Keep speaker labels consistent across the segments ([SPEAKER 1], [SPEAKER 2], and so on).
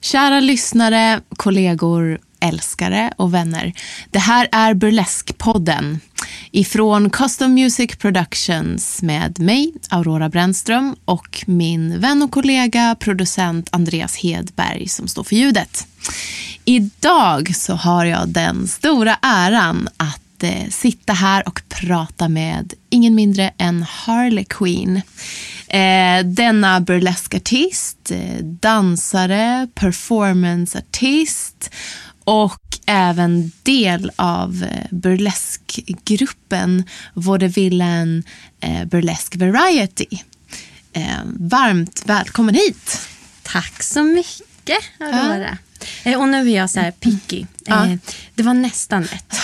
[SPEAKER 1] Kära lyssnare, kollegor, älskare och vänner. Det här är Burleskpodden ifrån Custom Music Productions med mig, Aurora Brännström och min vän och kollega, producent Andreas Hedberg som står för ljudet. Idag så har jag den stora äran att eh, sitta här och prata med ingen mindre än Harley Quinn. Eh, denna burleskartist, eh, dansare, performanceartist och även del av eh, burleskgruppen Vaudeville eh, Burlesque Variety. Varmt välkommen hit.
[SPEAKER 2] Tack så mycket, Aurora. Eh, Och nu är jag så här picky.
[SPEAKER 1] Ja.
[SPEAKER 2] Det var nästan rätt.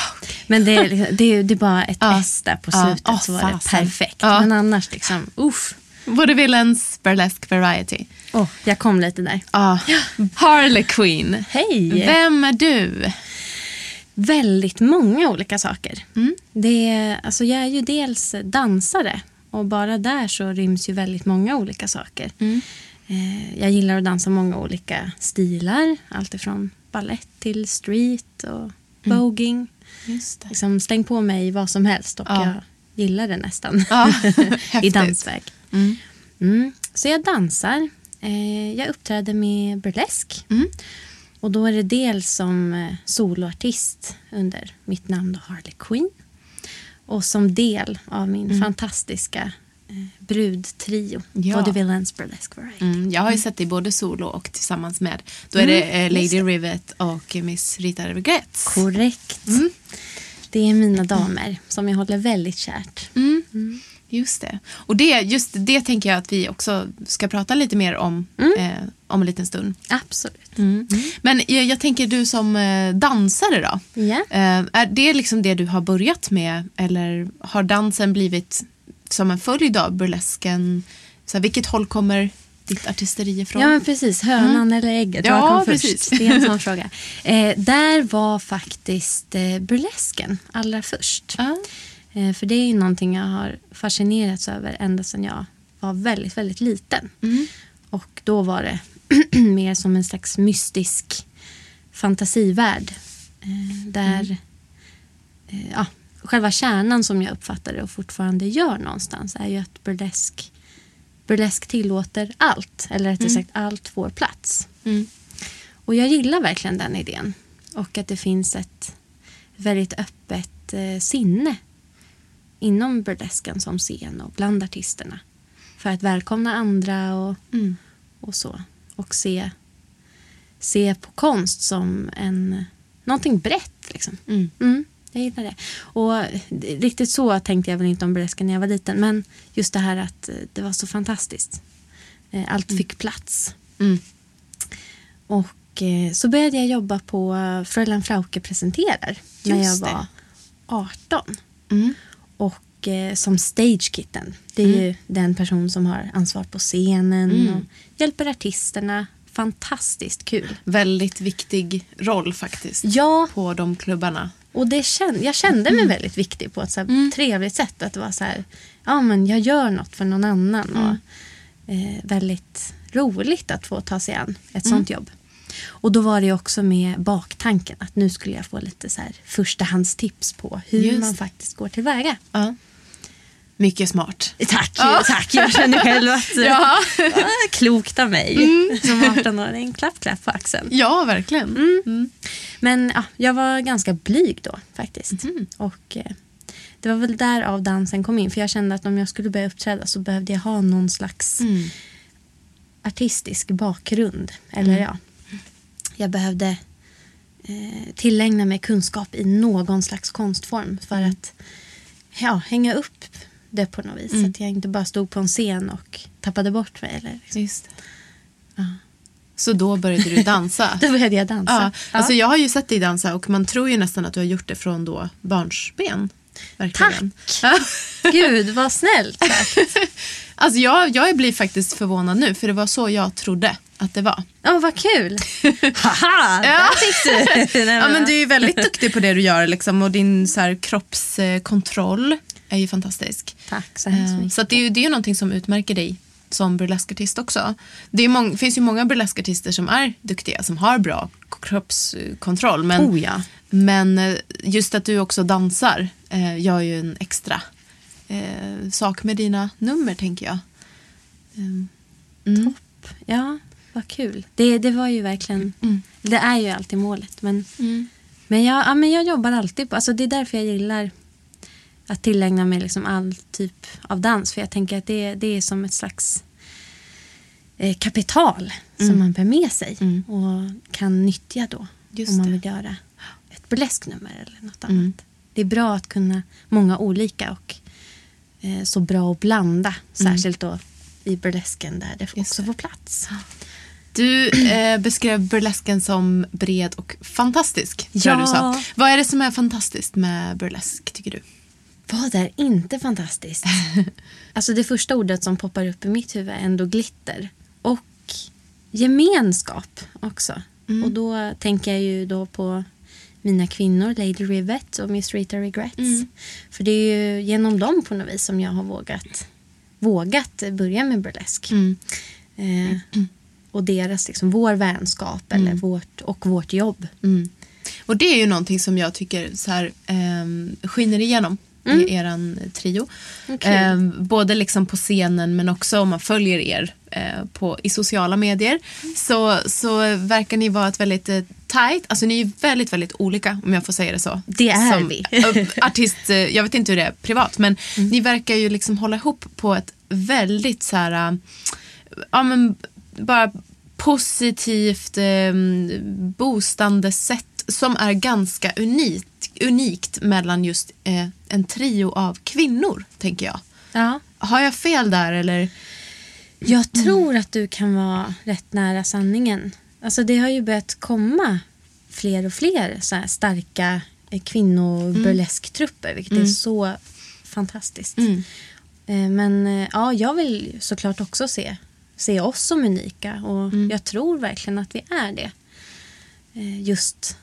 [SPEAKER 2] Men det är, liksom- det är, det är bara ett
[SPEAKER 1] Ja.
[SPEAKER 2] S där på
[SPEAKER 1] Ja.
[SPEAKER 2] slutet
[SPEAKER 1] Åh,
[SPEAKER 2] så var det perfekt.
[SPEAKER 1] Ja.
[SPEAKER 2] Men annars liksom, uff.
[SPEAKER 1] Vaudevillens Burlesque Variety.
[SPEAKER 2] Oh, jag kom lite där.
[SPEAKER 1] Harley Quinn.
[SPEAKER 2] Hej!
[SPEAKER 1] Vem är du?
[SPEAKER 2] Väldigt många olika saker.
[SPEAKER 1] Mm.
[SPEAKER 2] Det alltså jag är ju dels dansare och bara där så ryms ju väldigt många olika saker.
[SPEAKER 1] Mm.
[SPEAKER 2] Eh, Jag gillar att dansa många olika stilar. Allt ifrån ballett till street och.
[SPEAKER 1] Just det.
[SPEAKER 2] Liksom, släng på mig vad som helst och
[SPEAKER 1] Ja.
[SPEAKER 2] jag gillar det nästan.
[SPEAKER 1] Ja,
[SPEAKER 2] I dansväg.
[SPEAKER 1] Mm.
[SPEAKER 2] Mm. Så jag dansar. Eh, jag uppträder med burlesk.
[SPEAKER 1] Mm.
[SPEAKER 2] Och då är det dels som eh, soloartist under mitt namn då Harley Quinn. Och som del av min fantastiska eh, brudtrio.
[SPEAKER 1] Ja.
[SPEAKER 2] Vaudevillens Burlesque Variety.
[SPEAKER 1] Mm, jag har ju sett dig både solo och tillsammans med. Då är det eh, Lady Rivet och Miss Rita Regrets.
[SPEAKER 2] Korrekt. Det är mina damer som jag håller väldigt kärt.
[SPEAKER 1] Mm. Just det. Och det, just det tänker jag att vi också ska prata lite mer om eh, om en liten stund.
[SPEAKER 2] Absolut.
[SPEAKER 1] Men jag, jag tänker du som eh, dansare då. Eh, är det liksom det du har börjat med eller har dansen blivit som en följd av burlesken? Så här, vilket håll kommer ditt artisteri ifrån?
[SPEAKER 2] Ja, men precis. Hönan eller ägget?
[SPEAKER 1] Ja,
[SPEAKER 2] Vad kom
[SPEAKER 1] precis.
[SPEAKER 2] först? Det är en sån fråga. Eh, där var faktiskt eh, burlesken allra först.
[SPEAKER 1] Ja.
[SPEAKER 2] Eh, för det är ju någonting jag har fascinerats över ända sedan jag var väldigt, väldigt liten.
[SPEAKER 1] Mm.
[SPEAKER 2] Och då var det mer som en slags mystisk fantasivärld. Eh, där eh, ja, själva kärnan som jag uppfattar det och fortfarande gör någonstans är ju att burlesk, burlesk tillåter allt. Eller rättare sagt allt får plats.
[SPEAKER 1] Mm.
[SPEAKER 2] Och jag gillar verkligen den idén. Och att det finns ett väldigt öppet eh, sinne inom burlesken som scen och bland artisterna. För att välkomna andra och,
[SPEAKER 1] Mm.
[SPEAKER 2] och så. Och se, se på konst som en, någonting brett. Liksom.
[SPEAKER 1] Mm.
[SPEAKER 2] Mm, jag gillar det. Och riktigt så tänkte jag väl inte om burlesken när jag var liten. Men just det här att eh, det var så fantastiskt. Eh, Allt fick plats.
[SPEAKER 1] Mm.
[SPEAKER 2] Och eh, så började jag jobba på Fräulein Frauke presenterar när jag
[SPEAKER 1] Just
[SPEAKER 2] var 18.
[SPEAKER 1] Mm.
[SPEAKER 2] Och som stagekitten. Det är ju den person som har ansvar på scenen
[SPEAKER 1] Mm.
[SPEAKER 2] och hjälper artisterna. Fantastiskt kul.
[SPEAKER 1] Väldigt viktig roll faktiskt.
[SPEAKER 2] Ja,
[SPEAKER 1] På de klubbarna.
[SPEAKER 2] Och det kände, jag kände mig väldigt viktig på ett så här trevligt sätt. Att det var så här, ja men jag gör något för någon annan. Och, eh, väldigt roligt att få ta sig an ett sånt jobb. Och då var det också med baktanken att nu skulle jag få lite så här förstahandstips på hur
[SPEAKER 1] Just.
[SPEAKER 2] man faktiskt går tillväga.
[SPEAKER 1] Ja. Mycket smart.
[SPEAKER 2] Tack, tack. Jag känner själv att
[SPEAKER 1] Ja.
[SPEAKER 2] ah, klokt av mig som 18-åring. Klapp, klapp på axeln.
[SPEAKER 1] Ja, verkligen. Mm.
[SPEAKER 2] Men ja, jag var ganska blyg då faktiskt.
[SPEAKER 1] Mhm.
[SPEAKER 2] Och eh, det var väl där av dansen kom in. För jag kände att om jag skulle börja uppträda så behövde jag ha någon slags
[SPEAKER 1] Mm.
[SPEAKER 2] artistisk bakgrund. Eller ja, jag behövde eh, tillägna mig kunskap i någon slags konstform för att ja, hänga upp det på något vis. Så att jag inte bara stod på en scen och tappade bort mig. Eller liksom.
[SPEAKER 1] Just det. Så då började du dansa?
[SPEAKER 2] Då började jag dansa.
[SPEAKER 1] Ja, alltså jag har ju sett dig dansa och man tror ju nästan att du har gjort det från då barnsben. Verkligen. Tack!
[SPEAKER 2] Gud, vad snällt. Tack.
[SPEAKER 1] Alltså jag, jag blir faktiskt förvånad nu för det var så jag trodde att det var.
[SPEAKER 2] Åh, vad kul. Haha,
[SPEAKER 1] Ja.
[SPEAKER 2] fick du.
[SPEAKER 1] Ja, men du är väldigt duktig på det du gör liksom, och din så här, kroppskontroll är ju fantastisk.
[SPEAKER 2] Tack så hemskt
[SPEAKER 1] Eh,
[SPEAKER 2] mycket.
[SPEAKER 1] Så det är ju det är någonting som utmärker dig som burleskartist också. Det är mång, finns ju många burleskartister som är duktiga, som har bra kroppskontroll. Men,
[SPEAKER 2] Oh ja.
[SPEAKER 1] men eh, just att du också dansar eh, gör ju en extra eh, sak med dina nummer, tänker jag. Mm. Mm.
[SPEAKER 2] Ja, vad kul. Det, det var ju verkligen...
[SPEAKER 1] Mm.
[SPEAKER 2] Det är ju alltid målet. Men, men, jag, ja, men jag jobbar alltid på... Alltså det är därför jag gillar att tillägna mig liksom all typ av dans. För jag tänker att det, det är som ett slags eh, kapital som man bär med sig
[SPEAKER 1] Mm.
[SPEAKER 2] och kan nyttja då.
[SPEAKER 1] Just
[SPEAKER 2] om man
[SPEAKER 1] det.
[SPEAKER 2] vill göra ett burlesknummer eller något
[SPEAKER 1] Mm.
[SPEAKER 2] annat. Det är bra att kunna många olika och eh, så bra att blanda. Särskilt då i burlesken där det
[SPEAKER 1] Mm. Just
[SPEAKER 2] också
[SPEAKER 1] det.
[SPEAKER 2] får plats.
[SPEAKER 1] Du eh, beskrev burlesken som bred och fantastisk.
[SPEAKER 2] Ja.
[SPEAKER 1] du sa. Vad är det som är fantastiskt med burlesk, tycker du?
[SPEAKER 2] Vad är inte fantastiskt? alltså det första ordet som poppar upp i mitt huvud är ändå glitter. Och gemenskap också.
[SPEAKER 1] Mm.
[SPEAKER 2] Och då tänker jag ju då på mina kvinnor, Lady Rivet och Miss Rita Regrets.
[SPEAKER 1] Mm.
[SPEAKER 2] För det är ju genom dem på något vis som jag har vågat, vågat börja med burlesk.
[SPEAKER 1] Mm.
[SPEAKER 2] Eh, och deras, liksom, vår vänskap eller vårt, och vårt jobb.
[SPEAKER 1] Mm. Och det är ju någonting som jag tycker så här, ehm, skiner igenom i eran trio.
[SPEAKER 2] Okej.
[SPEAKER 1] Ehm, både liksom på scenen men också om man följer er eh, på, i sociala medier. Så, så verkar ni vara ett väldigt eh, tight, alltså ni är väldigt, väldigt olika om jag får säga det så.
[SPEAKER 2] Det är
[SPEAKER 1] Som,
[SPEAKER 2] vi.
[SPEAKER 1] eh, artist, eh, jag vet inte hur det är privat men
[SPEAKER 2] Mm.
[SPEAKER 1] ni verkar ju liksom hålla ihop på ett väldigt så här, eh, ja men bara positivt eh, boostande sätt som är ganska unikt, unikt mellan just eh, en trio av kvinnor, tänker jag.
[SPEAKER 2] Ja.
[SPEAKER 1] Har jag fel där eller?
[SPEAKER 2] Jag tror att du kan vara rätt nära sanningen. Alltså det har ju börjat komma fler och fler så starka eh, kvinnoburleskttrupper, vilket är så fantastiskt.
[SPEAKER 1] Mm.
[SPEAKER 2] Eh, Men eh, ja, jag vill såklart också se, se oss som unika och jag tror verkligen att vi är det. Just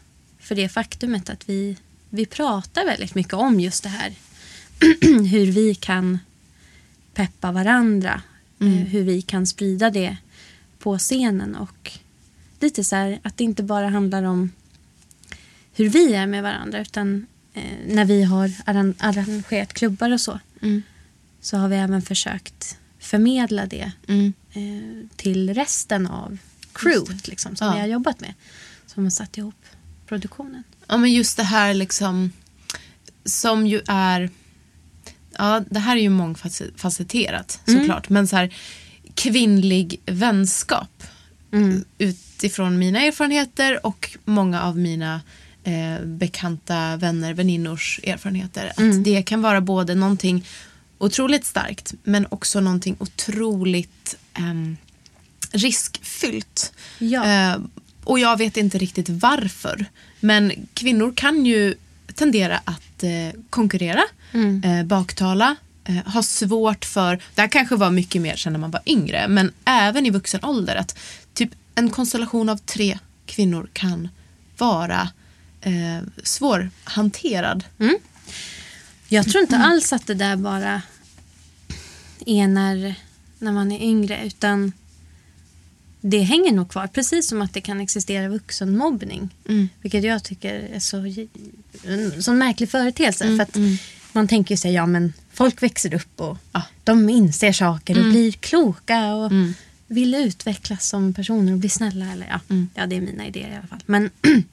[SPEAKER 2] för det faktumet att vi, vi pratar väldigt mycket om just det här. Hur vi kan peppa varandra. Eh, hur vi kan sprida det på scenen. Och lite så här att det inte bara handlar om hur vi är med varandra. Utan eh, när vi har arran- arrangerat klubbar och så. Så har vi även försökt förmedla det
[SPEAKER 1] Mm.
[SPEAKER 2] eh, till resten av crewet liksom, som
[SPEAKER 1] Ja.
[SPEAKER 2] vi har jobbat med. Som har satt ihop produktionen.
[SPEAKER 1] Ja men just det här liksom som ju är Ja, det här är ju mångfacetterat såklart. Men så här kvinnlig vänskap utifrån mina erfarenheter och många av mina eh, bekanta vänner, väninnors erfarenheter. Att det kan vara både någonting otroligt starkt men också någonting otroligt ehm, riskfyllt.
[SPEAKER 2] Ja.
[SPEAKER 1] Eh, och jag vet inte riktigt varför. Men kvinnor kan ju tendera att eh, konkurrera, eh, baktala, eh, ha svårt för, det här kanske var mycket mer sen när man var yngre, men även i vuxen ålder att typ en konstellation av tre kvinnor kan vara eh, svårhanterad.
[SPEAKER 2] Jag tror inte alls att det där bara är när, när man är yngre. Utan det hänger nog kvar. Precis som att det kan existera vuxenmobbning.
[SPEAKER 1] Mm.
[SPEAKER 2] Vilket jag tycker är så, en sån märklig företeelse.
[SPEAKER 1] Mm,
[SPEAKER 2] För att Man tänker ju sig, ja men folk växer upp och
[SPEAKER 1] Ja.
[SPEAKER 2] de inser saker och
[SPEAKER 1] Mm.
[SPEAKER 2] blir kloka och
[SPEAKER 1] Mm.
[SPEAKER 2] vill utvecklas som personer och bli snälla. Eller, ja,
[SPEAKER 1] Mm.
[SPEAKER 2] ja, det är mina idéer i alla fall. Men,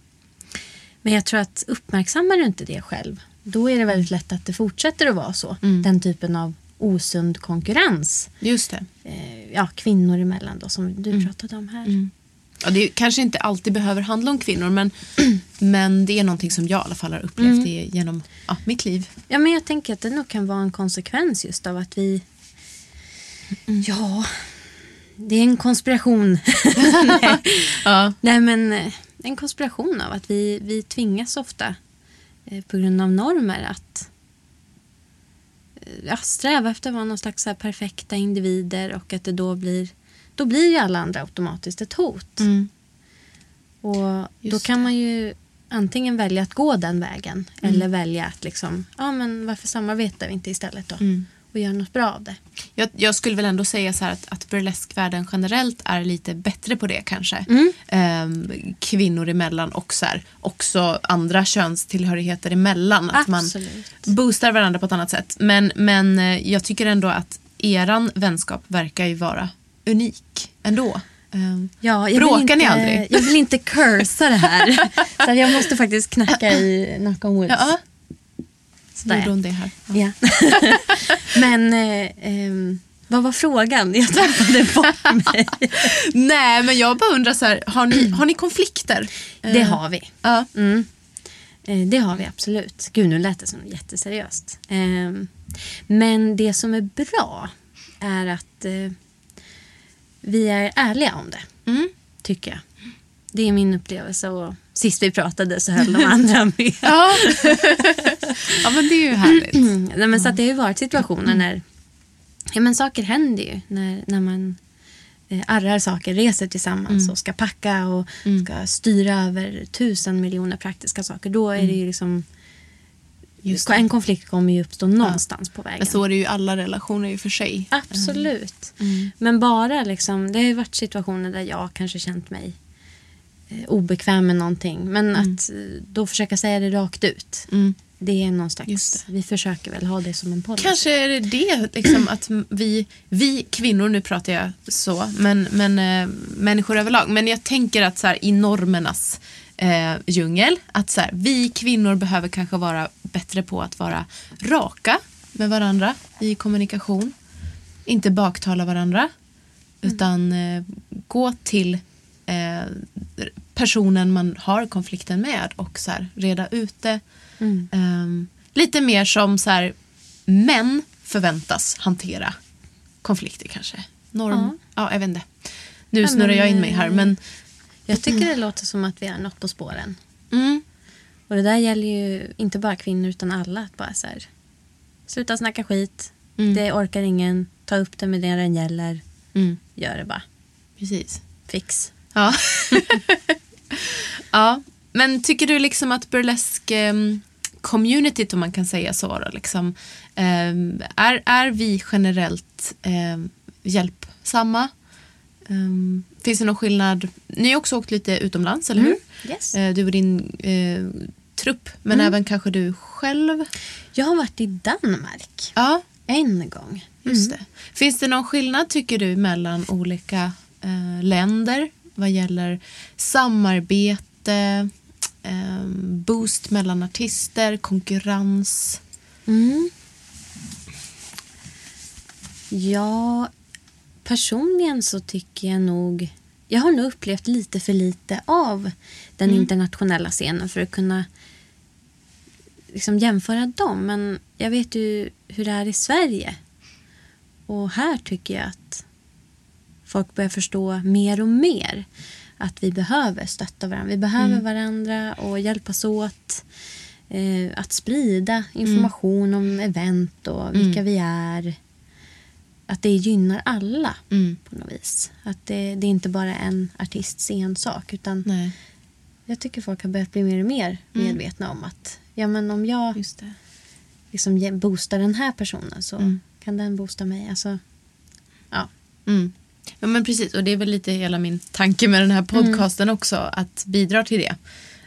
[SPEAKER 2] men jag tror att uppmärksammar du inte det själv, då är det väldigt lätt att det fortsätter att vara så.
[SPEAKER 1] Mm.
[SPEAKER 2] Den typen av osund konkurrens.
[SPEAKER 1] Just det.
[SPEAKER 2] Eh, ja, kvinnor emellan då, som du
[SPEAKER 1] Mm.
[SPEAKER 2] pratade om här.
[SPEAKER 1] Mm. Ja, det kanske inte alltid behöver handla om kvinnor men, men det är någonting som jag i alla fall har upplevt
[SPEAKER 2] Mm.
[SPEAKER 1] genom ja, mitt liv.
[SPEAKER 2] Ja, men jag tänker att det nog kan vara en konsekvens just av att vi... Ja, det är en konspiration. Nej.
[SPEAKER 1] Ja.
[SPEAKER 2] Nej, men eh, en konspiration av att vi, vi tvingas ofta eh, på grund av normer att ja, sträva efter att vara någon slags perfekta individer och att det då blir då blir ju alla andra automatiskt ett hot.
[SPEAKER 1] Mm.
[SPEAKER 2] Och då
[SPEAKER 1] Just
[SPEAKER 2] kan
[SPEAKER 1] det.
[SPEAKER 2] man ju antingen välja att gå den vägen eller välja att liksom, ja men varför samarbetar vi inte istället då?
[SPEAKER 1] Mm.
[SPEAKER 2] Och gör något bra av det.
[SPEAKER 1] Jag, jag skulle väl ändå säga så att, att burleskvärlden generellt är lite bättre på det kanske.
[SPEAKER 2] Mm.
[SPEAKER 1] Ehm, kvinnor emellan och så här, också andra könstillhörigheter emellan. Att man
[SPEAKER 2] Absolut.
[SPEAKER 1] boostar varandra på ett annat sätt. Men, men eh, jag tycker ändå att eran vänskap verkar ju vara unik ändå. Ehm,
[SPEAKER 2] Ja, jag
[SPEAKER 1] Bråkar
[SPEAKER 2] vill inte,
[SPEAKER 1] ni aldrig?
[SPEAKER 2] Jag vill inte cursa det här. så jag måste faktiskt knacka i knock on wood.
[SPEAKER 1] ja,
[SPEAKER 2] Sådär.
[SPEAKER 1] gjorde hon det här.
[SPEAKER 2] Ja. Men eh, ehm, vad var frågan? Jag tappade bort mig.
[SPEAKER 1] Nej, men jag bara undrar så här, har ni, har ni konflikter?
[SPEAKER 2] Det
[SPEAKER 1] Eh,
[SPEAKER 2] har vi.
[SPEAKER 1] Ja.
[SPEAKER 2] Mm. Eh, Det har vi absolut. Gud, nu lät det som jätteseriöst. Ehm, Men det som är bra är att eh, vi är ärliga om det,
[SPEAKER 1] Mm.
[SPEAKER 2] tycker jag. Det är min upplevelse och sist vi pratade så höll de andra med.
[SPEAKER 1] Ja. ja, men det är ju härligt.
[SPEAKER 2] Nej, men så att det har ju varit situationer när ja, men saker händer ju. När, när man eh, arrar saker, reser tillsammans och ska packa och ska styra över tusen miljoner praktiska saker. Då är det ju liksom...
[SPEAKER 1] Just
[SPEAKER 2] en konflikt kommer ju uppstå någonstans på vägen.
[SPEAKER 1] Men så är det ju i alla relationer i och för sig.
[SPEAKER 2] Absolut.
[SPEAKER 1] Mm.
[SPEAKER 2] Men bara liksom, det har ju varit situationer där jag kanske känt mig obekväm med någonting. Men att eh, då försöka säga det rakt ut.
[SPEAKER 1] Mm.
[SPEAKER 2] Det är någon slags,
[SPEAKER 1] Just
[SPEAKER 2] vi försöker väl ha det som en policy.
[SPEAKER 1] Kanske är det det, liksom, att vi, vi kvinnor, nu pratar jag så, men, men eh, människor överlag. Men jag tänker att så här, i normernas eh, djungel, att så här, vi kvinnor behöver kanske vara bättre på att vara raka med varandra i kommunikation. Inte baktala varandra, utan eh, gå till eh, personen man har konflikten med och så här, reda ut det.
[SPEAKER 2] Mm.
[SPEAKER 1] Ehm, lite mer som så här, män förväntas hantera konflikter kanske. Norm, ja. jag vet inte. Nu
[SPEAKER 2] Ja,
[SPEAKER 1] snurrar
[SPEAKER 2] men,
[SPEAKER 1] jag in mig här men
[SPEAKER 2] Jag tycker det låter som att vi är något på spåren.
[SPEAKER 1] mm,
[SPEAKER 2] Och det där gäller ju inte bara kvinnor utan alla. Att bara så här, sluta snacka skit.
[SPEAKER 1] Mm.
[SPEAKER 2] Det orkar ingen. Ta upp det med det den gäller.
[SPEAKER 1] mm,
[SPEAKER 2] Gör det bara.
[SPEAKER 1] precis.
[SPEAKER 2] Fix.
[SPEAKER 1] Ja. ja, men tycker du liksom att burlesk um, communityt om man kan säga så då, liksom, ehm, är, är vi generellt um, hjälpsamma? Ehm, finns det någon skillnad? Ni har också åkt lite utomlands, eller hur?
[SPEAKER 2] Yes.
[SPEAKER 1] Eh, du och din eh, trupp, men även kanske du själv.
[SPEAKER 2] Jag har varit i Danmark
[SPEAKER 1] Ja,
[SPEAKER 2] en gång.
[SPEAKER 1] just det. Finns det någon skillnad tycker du mellan olika eh, länder vad gäller samarbete, eh, boost mellan artister, konkurrens?
[SPEAKER 2] Mm. Ja, personligen så tycker jag nog... Jag har nog upplevt lite för lite av den internationella scenen för att kunna liksom jämföra dem. Men jag vet ju hur det är i Sverige. Och här tycker jag att folk börjar förstå mer och mer att vi behöver stötta varandra. Vi behöver varandra och hjälpas åt. Eh, att sprida information om event och vilka vi är. Att det gynnar alla
[SPEAKER 1] Mm.
[SPEAKER 2] på något vis. Att det, det är inte bara en artists ensak. Utan
[SPEAKER 1] Nej,
[SPEAKER 2] jag tycker folk har börjat bli mer och mer medvetna om att ja, men om jag
[SPEAKER 1] just det.
[SPEAKER 2] liksom boostar den här personen så
[SPEAKER 1] Mm.
[SPEAKER 2] kan den boosta mig. Alltså, ja.
[SPEAKER 1] Mm. Ja men precis och det är väl lite hela min tanke med den här podcasten också att bidra till det.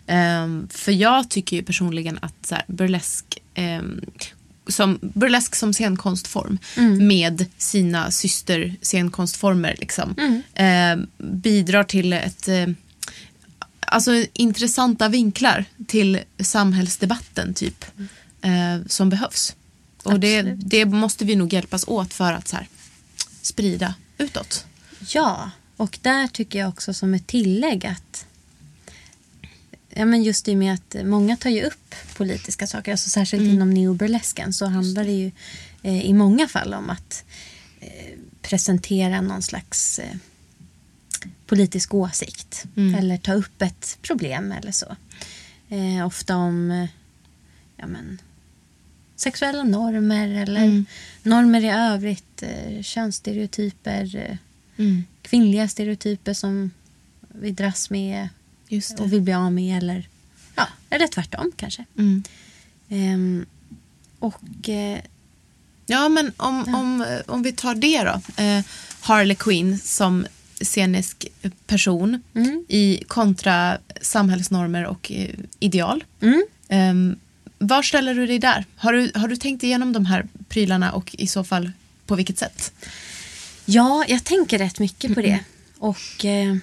[SPEAKER 1] Ehm, för jag tycker ju personligen att så här, burlesk ehm, som, burlesk som scenkonstform med sina syster scenkonstformer liksom, ehm, bidrar till ett eh, alltså intressanta vinklar till samhällsdebatten typ eh, som behövs. Och det, det måste vi nog hjälpas åt för att så här, sprida utåt.
[SPEAKER 2] Ja, och där tycker jag också som ett tillägg att Ja, men just i och med att många tar ju upp politiska saker, alltså särskilt inom neoburlesken så handlar det ju eh, i många fall om att eh, presentera någon slags eh, politisk åsikt eller ta upp ett problem eller så. Eh, ofta om eh, ja, men, sexuella normer eller normer i övrigt, eh, könsstereotyper, eh, kvinnliga stereotyper som vi dras med och vill bli av med eller, ja, eller tvärtom kanske.
[SPEAKER 1] Mm.
[SPEAKER 2] Ehm, och eh,
[SPEAKER 1] Ja, men om, om, om vi tar det då. Eh, Harley Quinn som scenisk person i kontra samhällsnormer och eh, ideal. Eh, var ställer du dig där? Har du, har du tänkt igenom de här prylarna och i så fall på vilket sätt?
[SPEAKER 2] ja, jag tänker rätt mycket på det. Och eh,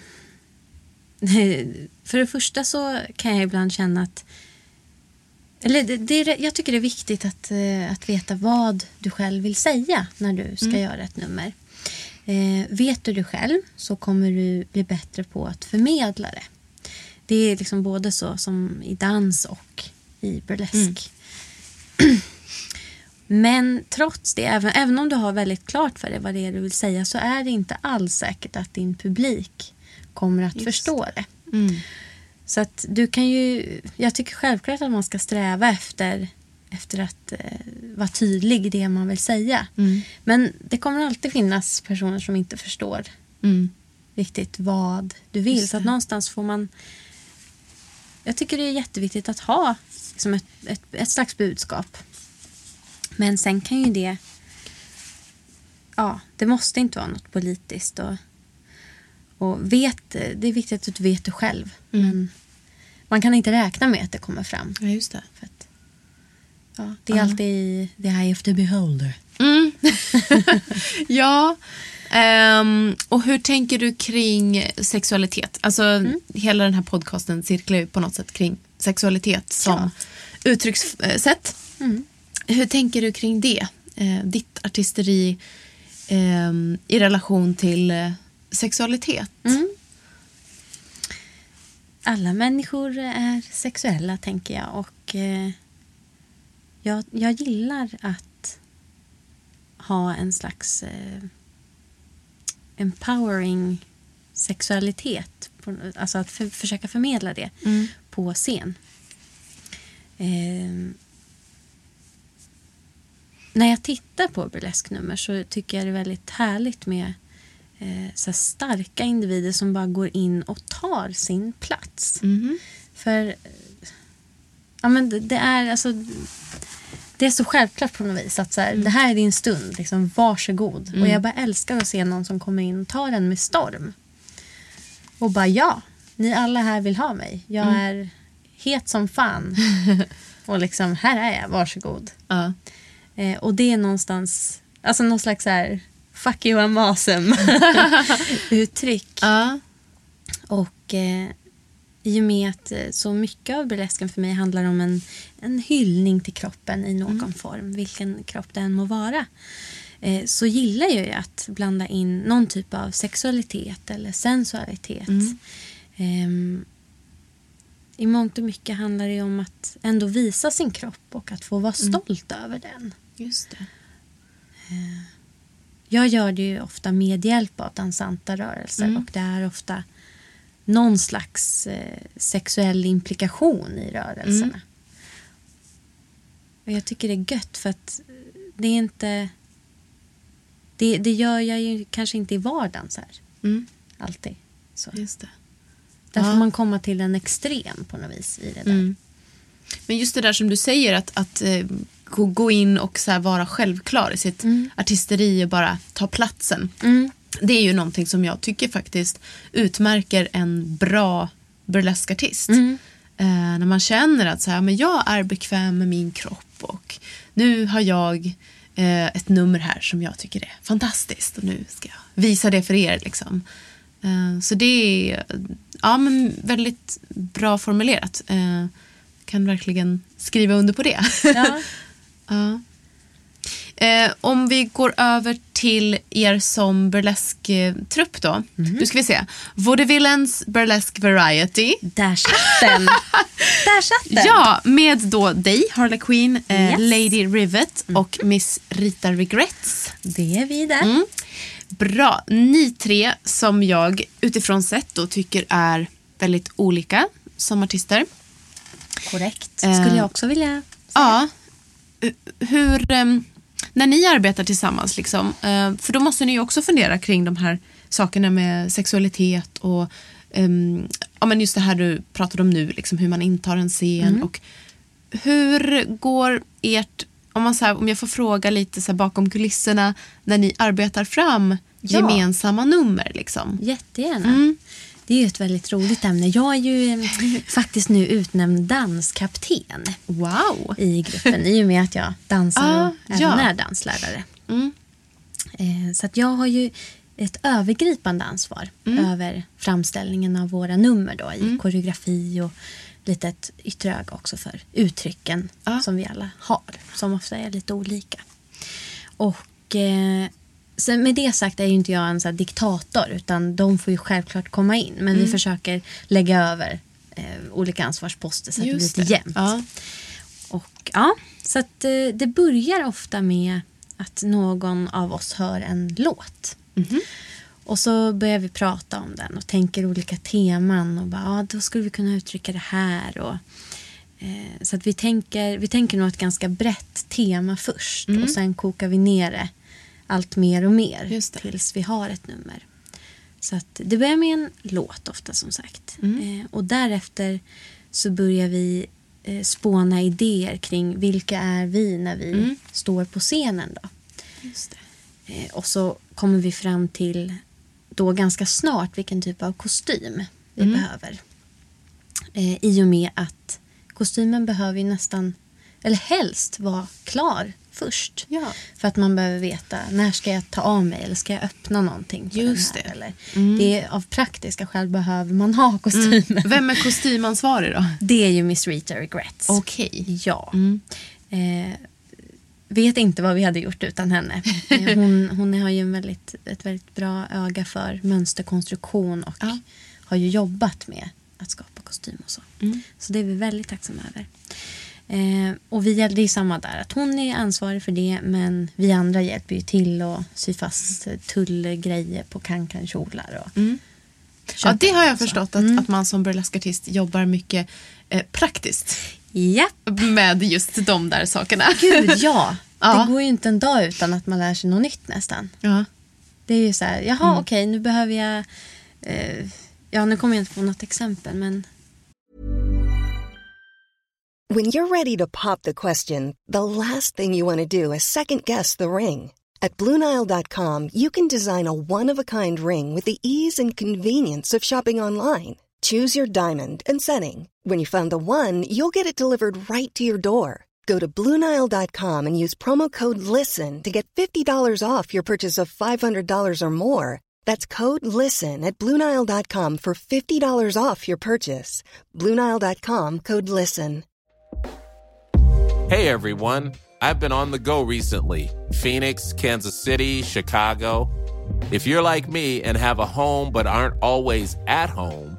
[SPEAKER 2] för det första så kan jag ibland känna att eller det, det är, jag tycker det är viktigt att, eh, att veta vad du själv vill säga när du ska göra ett nummer. Eh, vet du det själv så kommer du bli bättre på att förmedla det. Det är liksom både så som i dans och i burlesk. Men trots det, även, även om du har väldigt klart för dig vad det är du vill säga så är det inte alls säkert att din publik kommer att förstå det. Så att du kan ju, jag tycker självklart att man ska sträva efter, efter att eh, vara tydlig i det man vill säga. Men det kommer alltid finnas personer som inte förstår riktigt vad du vill. Så att någonstans får man... Jag tycker det är jätteviktigt att ha liksom ett, ett, ett slags budskap. Men sen kan ju det... Ja, det måste inte vara något politiskt. Och, och vet, det är viktigt att du vet det själv. Men man kan inte räkna med att det kommer fram.
[SPEAKER 1] Ja, just det.
[SPEAKER 2] För att, ja, det är alltid i the eye of the beholder.
[SPEAKER 1] Ja. ehm, och hur tänker du kring sexualitet? Alltså hela den här podcasten cirklar ju på något sätt kring sexualitet som uttryckssätt. Hur tänker du kring det? Eh, ditt artisteri ehm, i relation till eh, sexualitet?
[SPEAKER 2] Alla människor är sexuella, tänker jag. Och eh, jag, jag gillar att ha en slags empowering sexualitet. Alltså att för, försöka förmedla det på scen. Eh, när jag tittar på burlesknummer så tycker jag det är väldigt härligt med eh, så starka individer som bara går in och tar sin plats. För eh, ja, men det, det är alltså det är så självklart på något vis att så här, det här är din stund, liksom, varsågod. Och jag bara älskar att se någon som kommer in och tar den med storm. Och bara ja, ni alla här vill ha mig. Jag är het som fan. och liksom, här är jag, varsågod.
[SPEAKER 1] Ja.
[SPEAKER 2] Eh, och det är någonstans, alltså någon slags så här, fuck you I'm awesome uttryck.
[SPEAKER 1] Ja.
[SPEAKER 2] Och eh, i och med att eh, så mycket av burlesken för mig handlar om en, en hyllning till kroppen i någon form, vilken kropp det än må vara. Eh, så gillar jag ju att blanda in någon typ av sexualitet eller sensualitet. Ehm, I mångt och mycket handlar det om att ändå visa sin kropp och att få vara stolt över den.
[SPEAKER 1] Just det.
[SPEAKER 2] Jag gör det ju ofta med hjälp av dansanta rörelser och det är ofta någon slags eh, sexuell implikation i rörelserna. Och jag tycker det är gött för att det är inte... Det, det gör jag ju kanske inte i vardagen så här.
[SPEAKER 1] Mm.
[SPEAKER 2] Alltid. Så.
[SPEAKER 1] Just det.
[SPEAKER 2] Där får man komma till en extrem på något vis i det där.
[SPEAKER 1] Men just det där som du säger att, att eh, gå, in och så vara självklar i sitt artisteri och bara ta platsen. Det är ju någonting som jag tycker faktiskt utmärker en bra burleskartist.
[SPEAKER 2] Mm.
[SPEAKER 1] Eh, när man känner att så här, men jag är bekväm med min kropp och nu har jag eh, ett nummer här som jag tycker är fantastiskt och nu ska jag visa det för er. Liksom. Eh, så det är ja, men väldigt bra formulerat. Eh, kan verkligen skriva under på det.
[SPEAKER 2] Ja.
[SPEAKER 1] Ja. Eh, om vi går över till er som burlesktrupp då. Nu ska vi se. Vaudevillains Burlesque Variety.
[SPEAKER 2] Där satt den. Där satt den.
[SPEAKER 1] Ja, med då dig, Harley Quinn,
[SPEAKER 2] Yes. Mm.
[SPEAKER 1] Lady Rivet och Miss Rita Regrets.
[SPEAKER 2] Det är vi där.
[SPEAKER 1] Mm. Bra. Ni tre som jag utifrån sett då tycker är väldigt olika som artister.
[SPEAKER 2] Korrekt. Skulle jag också vilja
[SPEAKER 1] Ja. Eh, Hur, ehm, när ni arbetar tillsammans, liksom, eh, för då måste ni ju också fundera kring de här sakerna med sexualitet och ehm, ja, men just det här du pratade om nu, liksom, hur man intar en scen. Och hur går ert, om, man, så här, om jag får fråga lite så bakom kulisserna, när ni arbetar fram
[SPEAKER 2] Ja.
[SPEAKER 1] gemensamma nummer? Liksom.
[SPEAKER 2] Jättegärna.
[SPEAKER 1] Mm.
[SPEAKER 2] Det är ju ett väldigt roligt ämne. Jag är ju eh, faktiskt nu utnämnd danskapten
[SPEAKER 1] Wow!
[SPEAKER 2] i gruppen i och med att jag dansar
[SPEAKER 1] Ah,
[SPEAKER 2] och även
[SPEAKER 1] ja.
[SPEAKER 2] är danslärare.
[SPEAKER 1] Mm.
[SPEAKER 2] Eh, Så att jag har ju ett övergripande ansvar
[SPEAKER 1] Mm.
[SPEAKER 2] över framställningen av våra nummer då, i koreografi och lite ett yttre öga också för uttrycken
[SPEAKER 1] Ja.
[SPEAKER 2] som vi alla har, som ofta är lite olika. Och eh, sen med det sagt är ju inte jag en så diktator utan de får ju självklart komma in. Men
[SPEAKER 1] Mm.
[SPEAKER 2] vi försöker lägga över eh, olika ansvarsposter så att det blir
[SPEAKER 1] Just
[SPEAKER 2] lite jämnt.
[SPEAKER 1] Ja.
[SPEAKER 2] Och, ja, så att, eh, det börjar ofta med att någon av oss hör en låt. Och så börjar vi prata om den och tänker olika teman. Och bara, ja, då skulle vi kunna uttrycka det här. Och, eh, så att vi tänker, vi tänker nog ett ganska brett tema först. Och sen kokar vi ner det allt mer och mer tills vi har ett nummer. Så att det börjar med en låt ofta som sagt. Eh, och därefter så börjar vi eh, spåna idéer kring vilka är vi när vi står på scenen. Då. Eh, och så kommer vi fram till då ganska snart vilken typ av kostym vi behöver. Eh, I och med att kostymen behöver ju nästan, eller helst vara klar först.
[SPEAKER 1] Ja.
[SPEAKER 2] För att man behöver veta när ska jag ta av mig eller ska jag öppna någonting.
[SPEAKER 1] Just
[SPEAKER 2] här,
[SPEAKER 1] det.
[SPEAKER 2] Eller, det är, av praktiska skäl behöver man ha kostymen.
[SPEAKER 1] Vem är kostymansvarig då?
[SPEAKER 2] Det är ju Miss Rita Regrets.
[SPEAKER 1] Okej.
[SPEAKER 2] Ja. Eh, vet inte vad vi hade gjort utan henne. Hon, hon har ju en väldigt, ett väldigt bra öga för mönsterkonstruktion och
[SPEAKER 1] Ja.
[SPEAKER 2] har ju jobbat med att skapa kostym och så. Så det är vi väldigt tacksamma över. Eh, och vi, det är samma där, att hon är ansvarig för det men vi andra hjälper ju till att sy fast tullgrejer på kankankjolar. Och
[SPEAKER 1] Ja, det har jag förstått att, att man som burleskartist jobbar mycket eh, praktiskt
[SPEAKER 2] Japp.
[SPEAKER 1] med just de där sakerna.
[SPEAKER 2] Gud ja.
[SPEAKER 1] Ja.
[SPEAKER 2] Det går ju inte en dag utan att man lär sig något nytt nästan.
[SPEAKER 1] Ja.
[SPEAKER 2] Det är ju så här, jaha okej nu behöver jag... Eh, ja nu kommer jag inte på något exempel men...
[SPEAKER 3] When you're ready to pop the question, the last thing you want to do is second guess the ring. At Bluenile.com, you can design a one of a kind ring with the ease and convenience of shopping online. Choose your diamond and setting. When you find the one, you'll get it delivered right to your door. Go to Bluenile.com and use promo code LISTEN to get $50 off your purchase of $500 or more. That's code LISTEN at Bluenile.com for $50 off your purchase. Bluenile.com code LISTEN.
[SPEAKER 4] Hey everyone, I've been on the go recently Phoenix, Kansas City, Chicago. If you're like me and have a home but aren't always at home,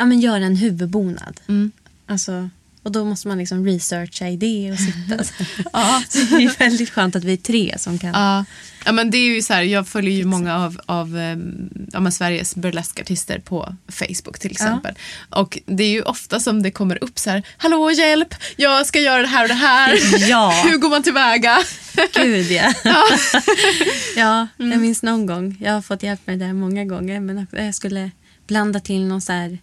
[SPEAKER 2] ja, men göra en huvudbonad. Alltså, och då måste man liksom researcha i det och sitta.
[SPEAKER 1] Ja.
[SPEAKER 2] Så det är väldigt skönt att vi är tre som kan.
[SPEAKER 1] Ja. ja, men det är ju så här, jag följer ju många av, av ehm, ja, Sveriges burleskartister på Facebook till exempel. Och det är ju ofta som det kommer upp så här, hallå hjälp, jag ska göra det här och det här.
[SPEAKER 2] Ja.
[SPEAKER 1] Hur går man tillväga?
[SPEAKER 2] Gud ja. ja, jag minns någon gång. Jag har fått hjälp med det där många gånger. Men jag skulle blanda till någon så här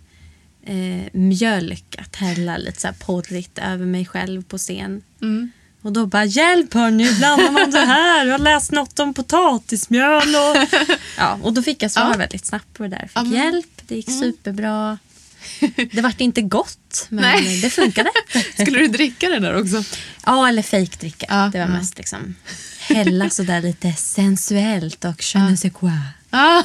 [SPEAKER 2] eh, mjölk att hälla lite så porrigt över mig själv på scen. Och då bara hjälp hörni, blandar man det här? Jag har läst något om potatismjöl. Och, ja, och då fick jag svar
[SPEAKER 1] Ja.
[SPEAKER 2] väldigt snabbt på det där. Fick
[SPEAKER 1] Ja, men-
[SPEAKER 2] hjälp, det gick superbra. Det vart inte gott, men
[SPEAKER 1] Nej.
[SPEAKER 2] det funkade.
[SPEAKER 1] Skulle du dricka det där också?
[SPEAKER 2] Ja, eller fejkdricka.
[SPEAKER 1] Ja,
[SPEAKER 2] det var
[SPEAKER 1] ja.
[SPEAKER 2] mest liksom hälla sådär lite sensuellt och je ne sais quoi.
[SPEAKER 1] Ja.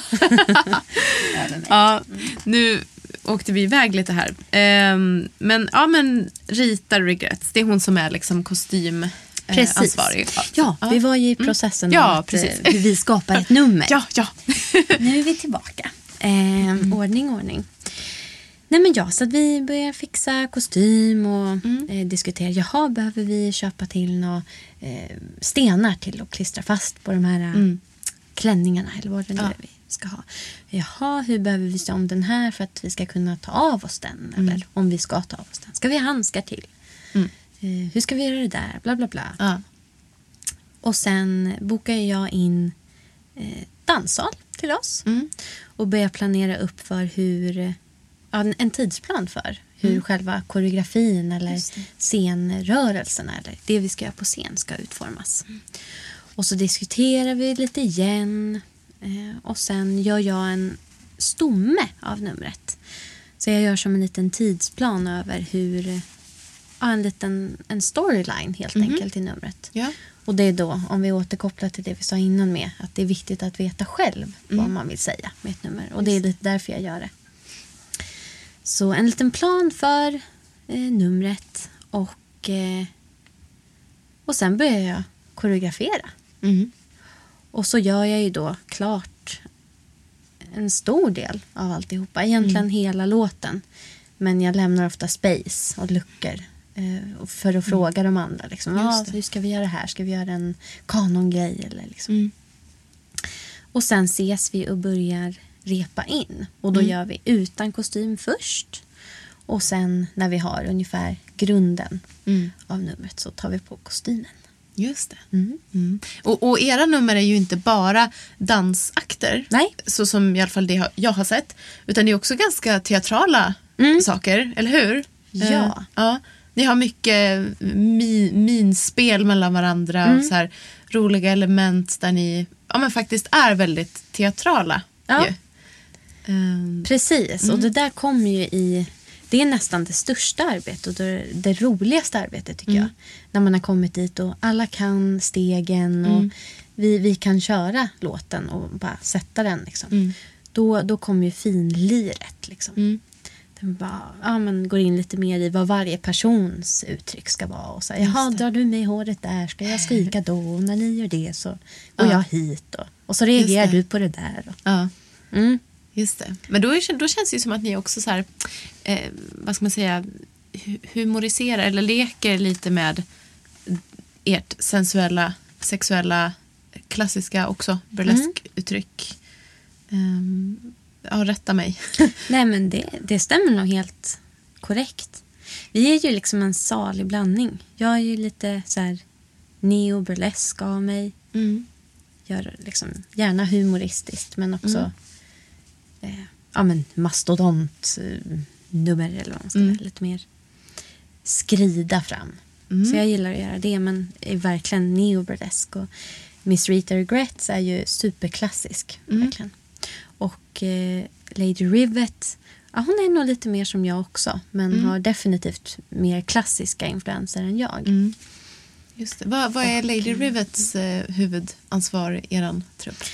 [SPEAKER 1] ja, nu åkte vi iväg lite här. Ehm, men, ja, men Rita Regrets, det är hon som är liksom kostym eh,
[SPEAKER 2] Precis.
[SPEAKER 1] ansvarig.
[SPEAKER 2] Ja, vi var ju i processen
[SPEAKER 1] Ja,
[SPEAKER 2] av att, eh, hur vi skapar ett nummer.
[SPEAKER 1] Ja, ja.
[SPEAKER 2] Nu är vi tillbaka. Ehm, Ordning, ordning. Nej men ja, så att vi börjar fixa kostym och eh, diskutera. Jaha, behöver vi köpa till några eh, stenar till att klistra fast på de här eh, klänningarna eller vad det nu är vi ska ha. Jaha, hur behöver vi se om den här för att vi ska kunna ta av oss den? Eller om vi ska ta av oss den. Ska vi ha handskar till? Eh, hur ska vi göra det där? Bla bla bla.
[SPEAKER 1] ja.
[SPEAKER 2] Och sen bokar jag in eh, danssal till oss.
[SPEAKER 1] Mm.
[SPEAKER 2] Och börjar planera upp för hur, en, en tidsplan för hur
[SPEAKER 1] Mm.
[SPEAKER 2] själva koreografin eller scenrörelserna eller det vi ska göra på scen ska utformas.
[SPEAKER 1] Mm.
[SPEAKER 2] Och så diskuterar vi lite igen. Eh, och sen gör jag en stomme av numret. Så jag gör som en liten tidsplan över hur, ja, en liten en storyline helt enkelt i numret.
[SPEAKER 1] Ja.
[SPEAKER 2] Och det är då, om vi återkopplar till det vi sa innan med att det är viktigt att veta själv vad man vill säga med ett nummer. Och det är lite därför jag gör det. Så en liten plan för eh, numret och, eh, och sen börjar jag koreografera.
[SPEAKER 1] Mm.
[SPEAKER 2] Och så gör jag ju då klart en stor del av alltihopa. Egentligen hela låten. Men jag lämnar ofta space och luckor. Eh, för att fråga de andra. Liksom, ah, hur ska vi göra det här? Ska vi göra en kanongrej? Eller liksom.
[SPEAKER 1] Mm.
[SPEAKER 2] Och sen ses vi och börjar repa in. Och då gör vi utan kostym först. Och sen när vi har ungefär grunden av numret så tar vi på kostymen.
[SPEAKER 1] Just det. Mm. Och, och era nummer är ju inte bara dansakter.
[SPEAKER 2] Nej.
[SPEAKER 1] Så som i alla fall det jag har sett. Utan det är också ganska teatrala saker, eller hur?
[SPEAKER 2] Ja.
[SPEAKER 1] Eh, ja. Ni har mycket mi, minspel mellan varandra och så här roliga element där ni ja, men faktiskt är väldigt teatrala.
[SPEAKER 2] Ja.
[SPEAKER 1] ju. Ehm,
[SPEAKER 2] Precis, och det där kommer ju i... Det är nästan det största arbetet och det, det roligaste arbetet tycker jag. När man har kommit dit och alla kan stegen och vi, vi kan köra låten och bara sätta den. Liksom. Då, då kommer ju finliret. Liksom. Den bara, ja, men går in lite mer i vad varje persons uttryck ska vara. Och så, Jaha, drar du mig i håret där? Ska jag skrika då? Och när ni gör det så går jag hit. Och, och så reagerar du på det där. Och,
[SPEAKER 1] ja.
[SPEAKER 2] Mm.
[SPEAKER 1] Just det. Men då, är, då känns det ju som att ni också så här, eh, vad ska man säga, hu- humoriserar eller leker lite med ert sensuella, sexuella, klassiska också burleskuttryck. Um, ja, rätta mig.
[SPEAKER 2] Nej men det, det stämmer nog helt korrekt. Vi är ju liksom en salig blandning. Jag är ju lite så här neo-burlesk av mig.
[SPEAKER 1] Mm.
[SPEAKER 2] Gör liksom gärna humoristiskt men också eh, ja, men mastodont eh, nummer eller vad man ska säga. Lite mer skrida fram. Så jag gillar att göra det men är verkligen neo-burlesk. Och Miss Rita Regrets är ju superklassisk. Verkligen. Och eh, Lady Rivet Ja, hon är nog lite mer som jag också. Men har definitivt mer klassiska influenser än jag.
[SPEAKER 1] Just det. Vad, vad är Lady Rivets eh, huvudansvar i er trupp?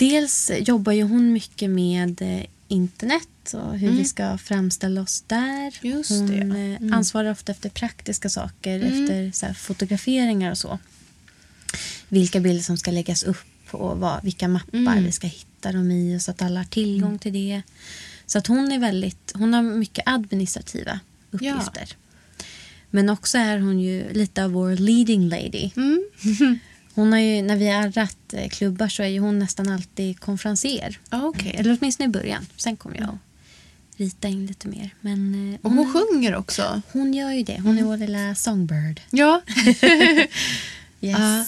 [SPEAKER 2] Dels jobbar ju hon mycket med eh, internet och hur vi ska framställa oss där.
[SPEAKER 1] Just
[SPEAKER 2] hon
[SPEAKER 1] det, ja.
[SPEAKER 2] eh, ansvarar ofta efter praktiska saker, efter så här, fotograferingar och så. Vilka bilder som ska läggas upp och vad, vilka mappar vi ska hitta dem i så att alla har tillgång till det. Så att hon är väldigt, hon har mycket administrativa
[SPEAKER 1] Ja.
[SPEAKER 2] uppgifter. Men också är hon ju lite av vår leading lady. Hon har ju, när vi har arrat eh, klubbar så är ju hon nästan alltid konferenser.
[SPEAKER 1] Ah, Okej.
[SPEAKER 2] Eller åtminstone i början. Sen kommer jag att rita in lite mer. Men eh,
[SPEAKER 1] Och hon sjunger också.
[SPEAKER 2] hon gör ju det. Hon är vår lilla songbird.
[SPEAKER 1] Ja.
[SPEAKER 2] Yes.
[SPEAKER 1] Ja.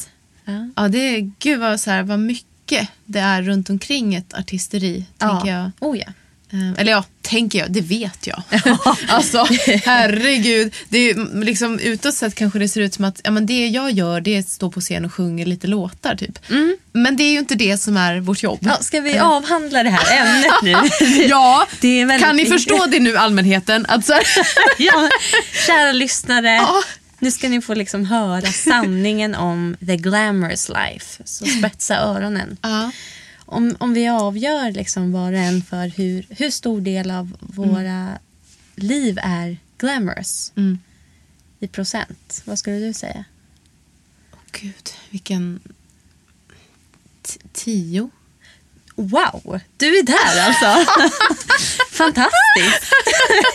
[SPEAKER 2] Ja.
[SPEAKER 1] ja, det är, gud vad, så här, vad mycket det är runt omkring ett artisteri. Tänker jag.
[SPEAKER 2] Oh ja.
[SPEAKER 1] Eh, Eller ja, tänker jag, det vet jag. alltså, herregud. Det är, ju liksom, utåt sett kanske det ser ut som att ja, men det jag gör det är att stå på scen och sjunga lite låtar. Typ. Men det är ju inte det som är vårt jobb.
[SPEAKER 2] ja. Ska vi avhandla det här ämnet nu?
[SPEAKER 1] Ja,
[SPEAKER 2] väldigt
[SPEAKER 1] kan ni förstå det nu allmänheten? Att så här,
[SPEAKER 2] ja, kära lyssnare.
[SPEAKER 1] Ja.
[SPEAKER 2] Nu ska ni få liksom höra sanningen om the glamorous life. Så spetsa öronen.
[SPEAKER 1] ja.
[SPEAKER 2] Om, om vi avgör liksom var och en för hur, hur stor del av våra liv är glamorous
[SPEAKER 1] Mm.
[SPEAKER 2] i procent, vad skulle du säga?
[SPEAKER 1] Åh, Gud, vilken... T- tio?
[SPEAKER 2] Wow, du är där alltså. Fantastiskt.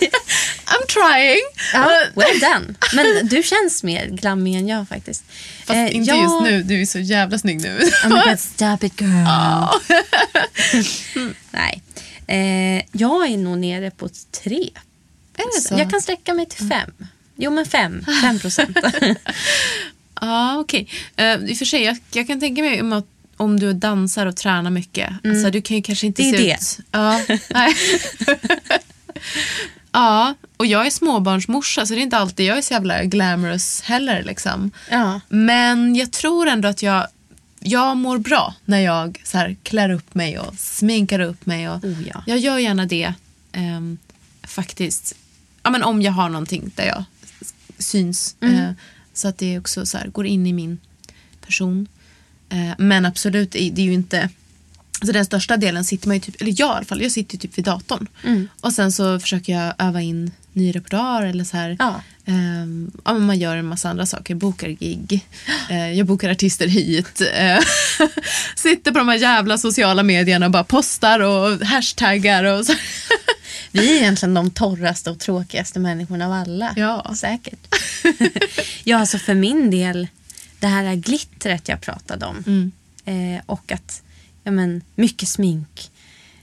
[SPEAKER 1] I'm trying.
[SPEAKER 2] Ja, well done. Men du känns mer glammig än jag faktiskt.
[SPEAKER 1] Fast
[SPEAKER 2] Eh,
[SPEAKER 1] inte
[SPEAKER 2] jag-
[SPEAKER 1] just nu, du är så jävla snygg nu.
[SPEAKER 2] Oh my God, stop it girl. Nej. Eh, jag är nog nere på tre.
[SPEAKER 1] Är det så?
[SPEAKER 2] Jag kan sträcka mig till fem. Jo men fem. Fem procent.
[SPEAKER 1] Ja, okej. Eh, I och för sig, jag, jag kan tänka mig om, att, om du dansar och tränar mycket. Alltså, du kan ju kanske inte
[SPEAKER 2] Det är
[SPEAKER 1] se
[SPEAKER 2] det.
[SPEAKER 1] ut... Ja, nej. Ja, och jag är småbarnsmorsa så det är inte alltid jag är så jävla glamorous heller. Liksom.
[SPEAKER 2] ja.
[SPEAKER 1] Men jag tror ändå att jag, jag mår bra när jag så här, klär upp mig och sminkar upp mig. Och
[SPEAKER 2] Oh, ja.
[SPEAKER 1] Jag gör gärna det ehm, faktiskt. Ja, men om jag har någonting där jag syns. Eh, så att det också så här, går in i min person. Eh, men absolut, det är ju inte... Alltså den största delen sitter man ju typ, eller jag i alla fall, jag sitter ju typ vid datorn. Och sen så försöker jag öva in ny repertoar eller så här.
[SPEAKER 2] Ja.
[SPEAKER 1] Ehm, ja, men man gör en massa andra saker, bokar gig. Eh, jag bokar artister hit. Eh, sitter på de här jävla sociala medierna och bara postar och hashtaggar och så.
[SPEAKER 2] Vi är egentligen de torraste och tråkigaste människorna av alla.
[SPEAKER 1] Ja.
[SPEAKER 2] Säkert. ja, alltså för min del, det här glittret jag pratade om.
[SPEAKER 1] Mm.
[SPEAKER 2] Eh, och att, ja men, mycket smink.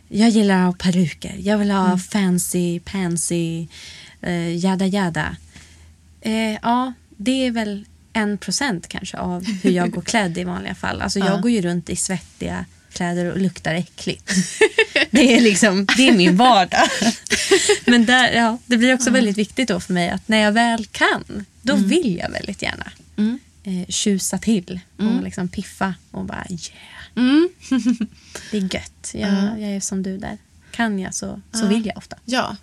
[SPEAKER 2] Jag gillar att ha peruker. Jag vill ha fancy, pansy, eh, jada jada. Eh, ja, det är väl en procent kanske av hur jag går klädd i vanliga fall. Alltså jag går ju runt i svettiga kläder och luktar äckligt. Det är liksom, det är min vardag. Men där, ja, det blir också väldigt viktigt då för mig att när jag väl kan, då vill jag väldigt gärna eh, tjusa till och liksom piffa och bara yeah. Det är gött. Jag, jag är som du där. Kan jag så, så vill jag ofta.
[SPEAKER 1] Ja,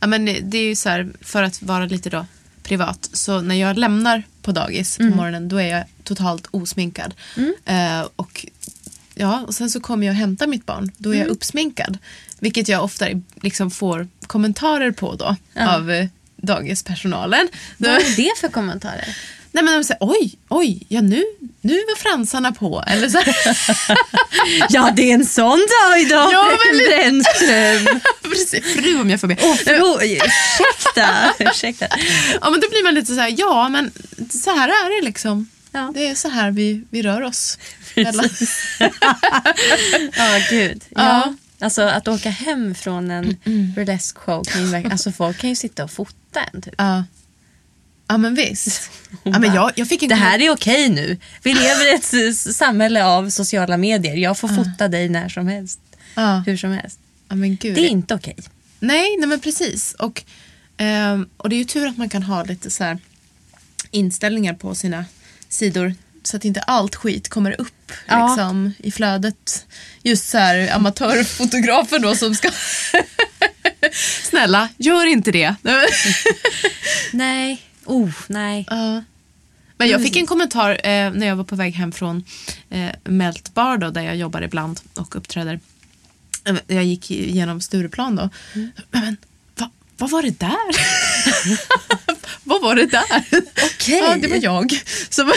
[SPEAKER 1] ja men det är ju så här, för att vara lite då privat. Så när jag lämnar på dagis på morgonen då är jag totalt osminkad. Eh, och, ja, och sen så kommer jag och hämtar mitt barn. Då är jag uppsminkad. Vilket jag ofta liksom får kommentarer på då av eh, dagispersonalen.
[SPEAKER 2] Vad är det för kommentarer?
[SPEAKER 1] Nej men de säger oj, oj, ja nu, nu var fransarna på. Eller så
[SPEAKER 2] Ja, det är en sån dag idag.
[SPEAKER 1] Ja, men
[SPEAKER 2] Brännström.
[SPEAKER 1] Fru om jag får be.
[SPEAKER 2] Oh, ursäkta. ursäkta.
[SPEAKER 1] Ja men då blir man lite så här, ja men så här är det liksom.
[SPEAKER 2] Ja.
[SPEAKER 1] Det är så här vi, vi rör oss.
[SPEAKER 2] Ja, gud. Ja.
[SPEAKER 1] Ja.
[SPEAKER 2] Alltså att åka hem från en burlesque show kan ju alltså folk kan ju sitta och fota en typ.
[SPEAKER 1] Ja. Ja men visst. Ja, men jag, jag fick en
[SPEAKER 2] Det här är okej nu. Vi lever i ett samhälle av sociala medier. Jag får fota dig när som helst. Hur som helst.
[SPEAKER 1] Ja, men gud.
[SPEAKER 2] Det är inte okej.
[SPEAKER 1] Nej, nej men precis. Och, ehm, och det är ju tur att man kan ha lite så här inställningar på sina sidor så att inte allt skit kommer upp
[SPEAKER 2] Ja.
[SPEAKER 1] liksom, i flödet. Just så här amatörfotografer då som ska snälla, gör inte det.
[SPEAKER 2] Nej, oh, nej.
[SPEAKER 1] Ja. Men jag fick en kommentar eh, när jag var på väg hem från eh, Melt Bar då, där jag jobbar ibland och uppträder. Eh, Jag gick genom Stureplan då. Men va, vad var det där? vad var det där?
[SPEAKER 2] Okej.
[SPEAKER 1] Ja, det var jag. Så,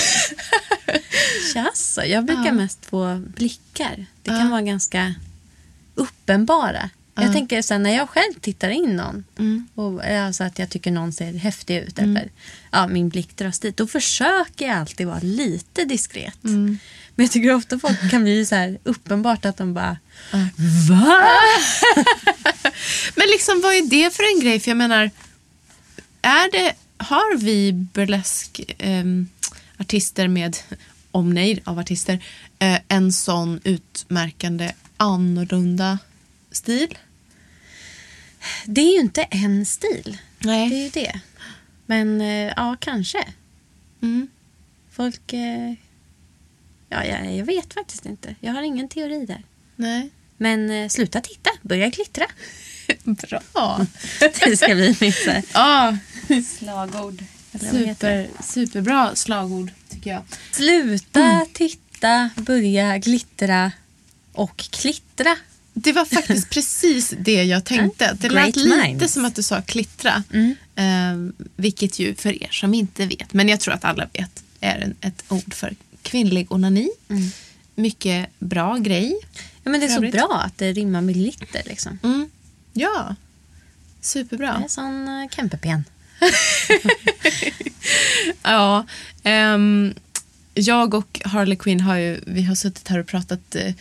[SPEAKER 2] Jaså, jag brukar
[SPEAKER 1] Ja.
[SPEAKER 2] mest få blickar. Det kan
[SPEAKER 1] Ja.
[SPEAKER 2] vara ganska uppenbara. Jag tänker sen när jag själv tittar in någon,
[SPEAKER 1] Mm.
[SPEAKER 2] och, alltså att jag tycker någon ser häftig ut eller ja, min blick dras dit, då försöker jag alltid vara lite diskret.
[SPEAKER 1] Mm.
[SPEAKER 2] Men jag tycker ofta folk kan bli så här uppenbart att de bara Va?
[SPEAKER 1] Men liksom vad är det för en grej? För jag menar, är det, har vi burlesk ehm, artister med omnejd av artister eh, en sån utmärkande annorlunda stil?
[SPEAKER 2] Det är ju inte en stil.
[SPEAKER 1] Nej.
[SPEAKER 2] Det är ju det. Men eh, ja, kanske.
[SPEAKER 1] Mm.
[SPEAKER 2] Folk... Eh, ja, jag, jag vet faktiskt inte. Jag har ingen teori där.
[SPEAKER 1] Nej.
[SPEAKER 2] Men eh, sluta titta, börja glittra.
[SPEAKER 1] Bra.
[SPEAKER 2] Det ska bli mitt
[SPEAKER 1] Ja,
[SPEAKER 2] slagord.
[SPEAKER 1] Super, superbra slagord tycker jag.
[SPEAKER 2] Sluta titta, börja glittra och klittra.
[SPEAKER 1] Det var faktiskt precis det jag tänkte. Det lät
[SPEAKER 2] Great
[SPEAKER 1] lite
[SPEAKER 2] minds.
[SPEAKER 1] som att du sa klittra. Eh, vilket ju för er som inte vet, men jag tror att alla vet, är en, ett ord för kvinnlig onani. Mycket bra grej.
[SPEAKER 2] Ja, men det är så bra att det rimmar med glitter. Liksom.
[SPEAKER 1] Mm. Ja, superbra.
[SPEAKER 2] Det är sån uh, Kempepen.
[SPEAKER 1] Ja, ehm, jag och Harley Quinn har ju, vi har suttit här och pratat eh,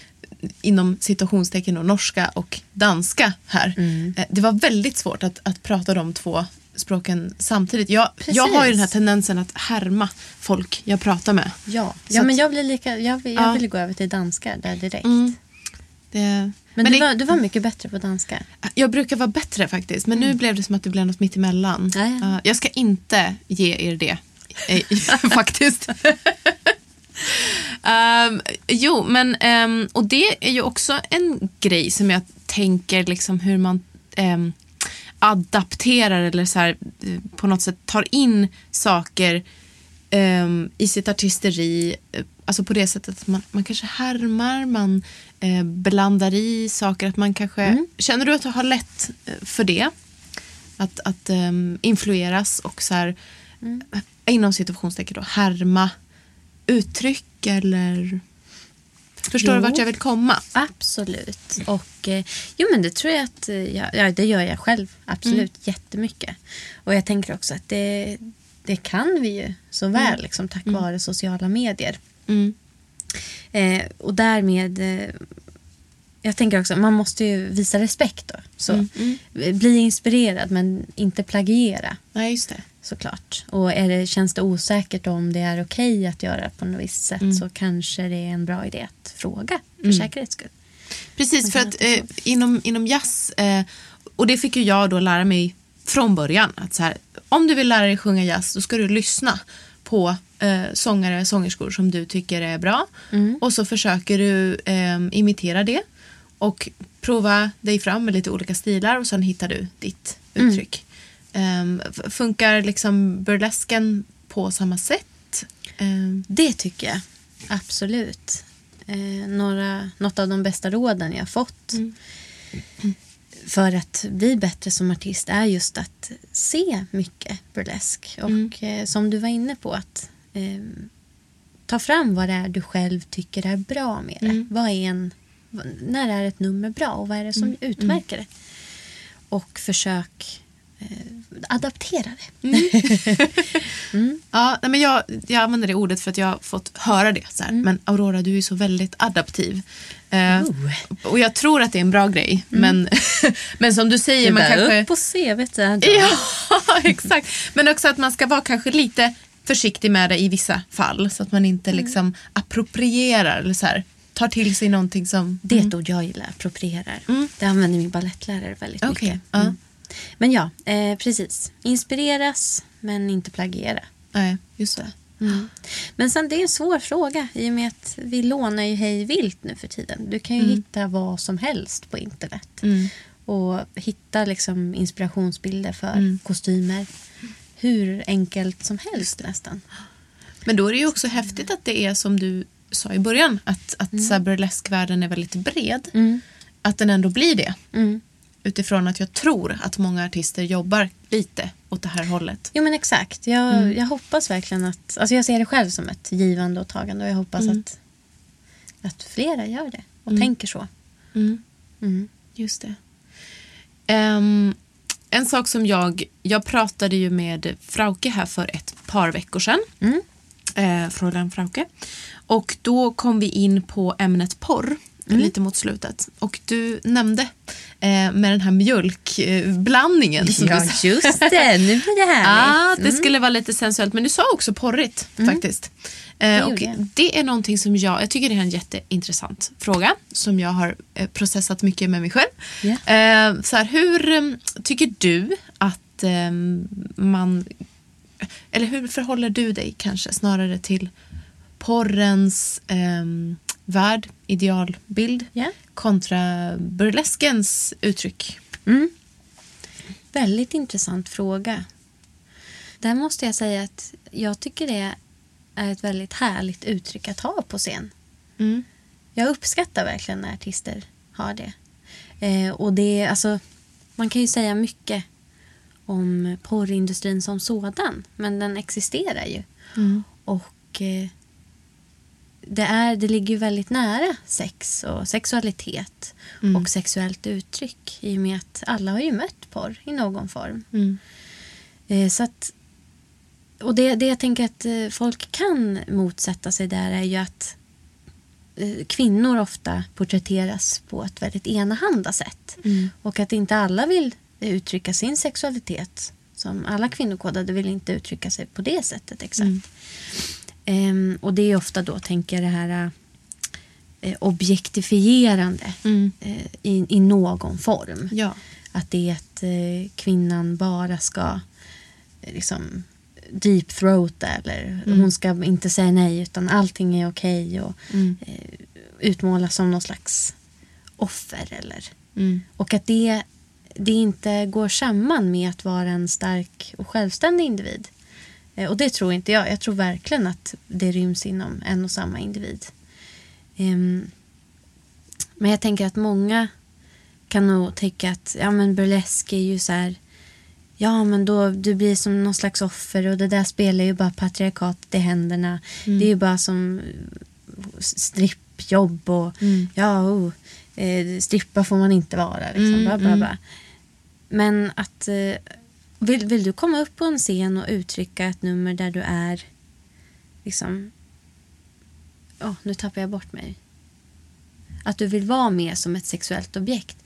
[SPEAKER 1] inom situationstecken och norska och danska här. Eh, det var väldigt svårt att, att prata de två språken samtidigt. Jag, jag har ju den här tendensen att härma folk jag pratar med.
[SPEAKER 2] Ja, ja men jag, blir lika, jag, vill, jag
[SPEAKER 1] Ja.
[SPEAKER 2] vill gå över till danska där direkt.
[SPEAKER 1] Det,
[SPEAKER 2] Men,
[SPEAKER 1] men
[SPEAKER 2] du,
[SPEAKER 1] det-
[SPEAKER 2] var, du var mycket bättre på danska.
[SPEAKER 1] Jag brukar vara bättre faktiskt, men nu blev det som att det blev något mitt emellan.
[SPEAKER 2] Ja, ja.
[SPEAKER 1] Uh, jag ska inte ge er det, eh, faktiskt. Ehm, jo, men ehm, och det är ju också en grej som jag tänker liksom hur man ehm, adapterar eller så här, eh, på något sätt tar in saker i sitt artisteri. eh, Alltså på det sättet att man, man kanske härmar, man eh, blandar i saker. Att man kanske, Känner du att du har lätt eh, för det? Att, att influeras och så här, eh, inom situationstecken då, härma uttryck eller... Förstår du vart jag vill komma?
[SPEAKER 2] Absolut. Och, eh, jo, men det tror jag att eh, jag, ja, det gör jag själv. Absolut, jättemycket. Och jag tänker också att det, det kan vi ju så väl liksom, tack vare sociala medier.
[SPEAKER 1] Mm.
[SPEAKER 2] Eh, och därmed, eh, jag tänker också, man måste ju visa respekt då. Så, Bli inspirerad men inte plagiera
[SPEAKER 1] Nej, just det.
[SPEAKER 2] Såklart. Och är det, känns det osäkert om det är okej att göra på något visst sätt så kanske det är en bra idé att fråga för säkerhets skull.
[SPEAKER 1] Precis, för att eh, inom, inom jazz, eh, och det fick ju jag då lära mig från början, att så här, om du vill lära dig sjunga jazz då ska du lyssna på eh, sångare, sångerskor som du tycker är bra och så försöker du eh, imitera det och prova dig fram med lite olika stilar och sen hittar du ditt uttryck. F- funkar liksom burlesken på samma sätt? Ehm,
[SPEAKER 2] Det tycker jag. Absolut. Eh, några, något av de bästa råden jag fått för att bli bättre som artist är just att se mycket burlesk. Och eh, som du var inne på, att eh, ta fram vad det är du själv tycker är bra med det. Vad är en, när är ett nummer bra och vad är det som utmärker det? Och försök adaptera det.
[SPEAKER 1] Ja, nej, men jag, jag använder det ordet för att jag har fått höra det. Så här. Men Aurora, du är så väldigt adaptiv. Eh, Och jag tror att det är en bra grej. Men, men som du säger, man
[SPEAKER 2] Där
[SPEAKER 1] kanske...
[SPEAKER 2] upp på CVt. där.
[SPEAKER 1] Ja, exakt. Men också att man ska vara kanske lite försiktig med det i vissa fall. Så att man inte liksom approprierar eller så här, tar till sig någonting som...
[SPEAKER 2] Det är ett ord jag gillar, approprierar. Det använder min ballettlärare väldigt
[SPEAKER 1] Okej,
[SPEAKER 2] mycket.
[SPEAKER 1] ja.
[SPEAKER 2] Mm. Men ja, eh, precis. Inspireras men inte plagiera.
[SPEAKER 1] Nej, just det.
[SPEAKER 2] Men sen det är en svår fråga i och med att vi lånar ju hej vilt nu för tiden. Du kan ju
[SPEAKER 1] Mm.
[SPEAKER 2] hitta vad som helst på internet. och hitta liksom inspirationsbilder för
[SPEAKER 1] Mm.
[SPEAKER 2] kostymer. Hur enkelt som helst nästan.
[SPEAKER 1] Men då är det ju också häftigt att det är som du sa i början, att, att mm. burleskvärlden är väldigt bred. Att den ändå blir det.
[SPEAKER 2] Mm.
[SPEAKER 1] Utifrån att jag tror att många artister jobbar lite åt det här hållet.
[SPEAKER 2] Jo men exakt. Jag,
[SPEAKER 1] Mm.
[SPEAKER 2] jag hoppas verkligen att, alltså jag ser det själv som ett givande och tagande och jag hoppas
[SPEAKER 1] Mm.
[SPEAKER 2] att, att flera gör det och tänker så. Mm.
[SPEAKER 1] Just det. Ehm, en sak som jag, jag pratade ju med Frauke här för ett par veckor sedan.
[SPEAKER 2] Mm.
[SPEAKER 1] Eh, Fräulein Frauke. Och då kom vi in på ämnet porr.
[SPEAKER 2] Mm.
[SPEAKER 1] Lite mot slutet. Och du nämnde eh, med den här mjölkblandningen. du
[SPEAKER 2] Ja just det, nu blir det
[SPEAKER 1] Ja,
[SPEAKER 2] härligt.
[SPEAKER 1] det skulle vara lite sensuellt. Men du sa också porrigt faktiskt. Eh, och det är någonting som jag, jag tycker det är en jätteintressant fråga som jag har eh, processat mycket med mig själv. Eh, så här, hur eh, tycker du att eh, man, eller hur förhåller du dig kanske snarare till porrens eh, värld, idealbild
[SPEAKER 2] Ja.
[SPEAKER 1] kontra burleskens uttryck?
[SPEAKER 2] Väldigt intressant fråga. Där måste jag säga att jag tycker det är ett väldigt härligt uttryck att ha på scen.
[SPEAKER 1] Mm.
[SPEAKER 2] Jag uppskattar verkligen när artister har det. Eh, och det alltså, man kan ju säga mycket om porrindustrin som sådan, men den existerar ju. Och eh, det, är, det ligger ju väldigt nära sex och sexualitet och sexuellt uttryck i och med att alla har ju mött porr i någon form.
[SPEAKER 1] Mm.
[SPEAKER 2] Eh, så att, och det, det jag tänker att eh, folk kan motsätta sig där är ju att eh, kvinnor ofta porträtteras på ett väldigt enahanda sätt. Och att inte alla vill uttrycka sin sexualitet. Som alla kvinnokodade vill inte uttrycka sig på det sättet exakt. Ehm, och det är ofta då, tänker jag, det här eh, objektifierande
[SPEAKER 1] Mm.
[SPEAKER 2] eh, i, i någon form.
[SPEAKER 1] Ja.
[SPEAKER 2] Att det är att eh, kvinnan bara ska liksom deep throata eller hon ska inte säga nej utan allting är okej och eh, utmålas som någon slags offer eller
[SPEAKER 1] Mm.
[SPEAKER 2] och att det, det inte går samman med att vara en stark och självständig individ. Eh, och det tror inte jag. Jag tror verkligen att det ryms inom en och samma individ. Ehm, men jag tänker att många kan nog tycka att ja, men burlesk är ju så här Ja, men då du blir som någon slags offer och det där spelar ju bara patriarkatet i händerna. Det är ju bara som strippjobb och ja, oh, eh, strippa får man inte vara. Liksom, bla, bla, bla. Men att eh, vill, vill du komma upp på en scen och uttrycka ett nummer där du är liksom Åh, nu tappar jag bort mig. Att du vill vara med som ett sexuellt objekt.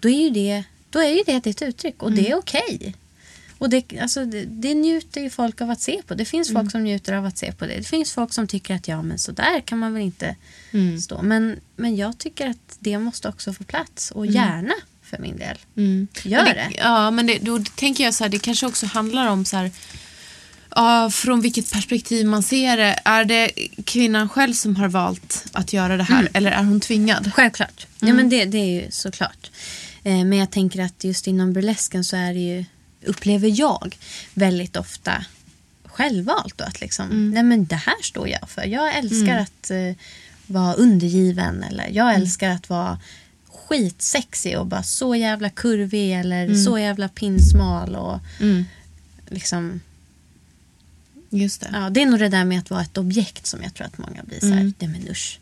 [SPEAKER 2] Då är ju det, då är ju det ditt uttryck och det är okej. Och det, alltså, det, det njuter ju folk av att se på. Det finns folk som njuter av att se på det. Det finns folk som tycker att ja men så där kan man väl inte stå. Men, men jag tycker att det måste också få plats och gärna för min del. Gör
[SPEAKER 1] Men
[SPEAKER 2] det.
[SPEAKER 1] Ja, men det, då tänker jag så här, det kanske också handlar om så här, ja, från vilket perspektiv man ser det. Är det kvinnan själv som har valt att göra det här eller är hon tvingad?
[SPEAKER 2] Självklart. Ja, men det, det är ju såklart. Eh, men jag tänker att just inom burlesken så är det ju, upplever jag väldigt ofta självvalt. Då, att liksom, nej men det här står jag för. Jag älskar att eh, vara undergiven eller jag älskar att vara skitsexig och bara så jävla kurvig eller så jävla pinsmal och liksom
[SPEAKER 1] Just det.
[SPEAKER 2] Ja, det är nog det där med att vara ett objekt som jag tror att många blir så här, nej men usch.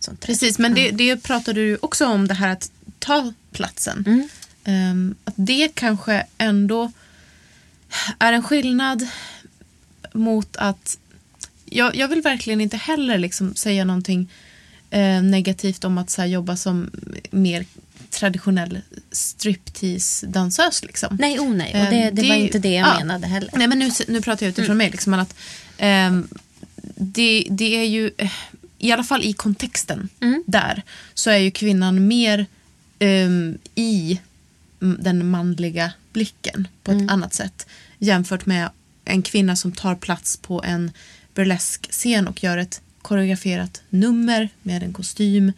[SPEAKER 2] Sånt där.
[SPEAKER 1] Precis, men det, det pratade du också om det här att ta platsen. Ehm, att det kanske ändå är en skillnad mot att jag, jag vill verkligen inte heller liksom säga någonting eh, negativt om att så här, jobba som mer traditionell striptease-dansös. Liksom.
[SPEAKER 2] Nej, oh nej. Och det,
[SPEAKER 1] Ehm,
[SPEAKER 2] det var inte det jag
[SPEAKER 1] ja.
[SPEAKER 2] menade heller.
[SPEAKER 1] Nej, men nu, nu pratar jag utifrån mig. Liksom, att, ehm, det, det är ju, eh, i alla fall i kontexten där, så är ju kvinnan mer ehm, i mm, den manliga blicken på ett annat sätt jämfört med en kvinna som tar plats på en burlesk scen och gör ett koreograferat nummer med en kostym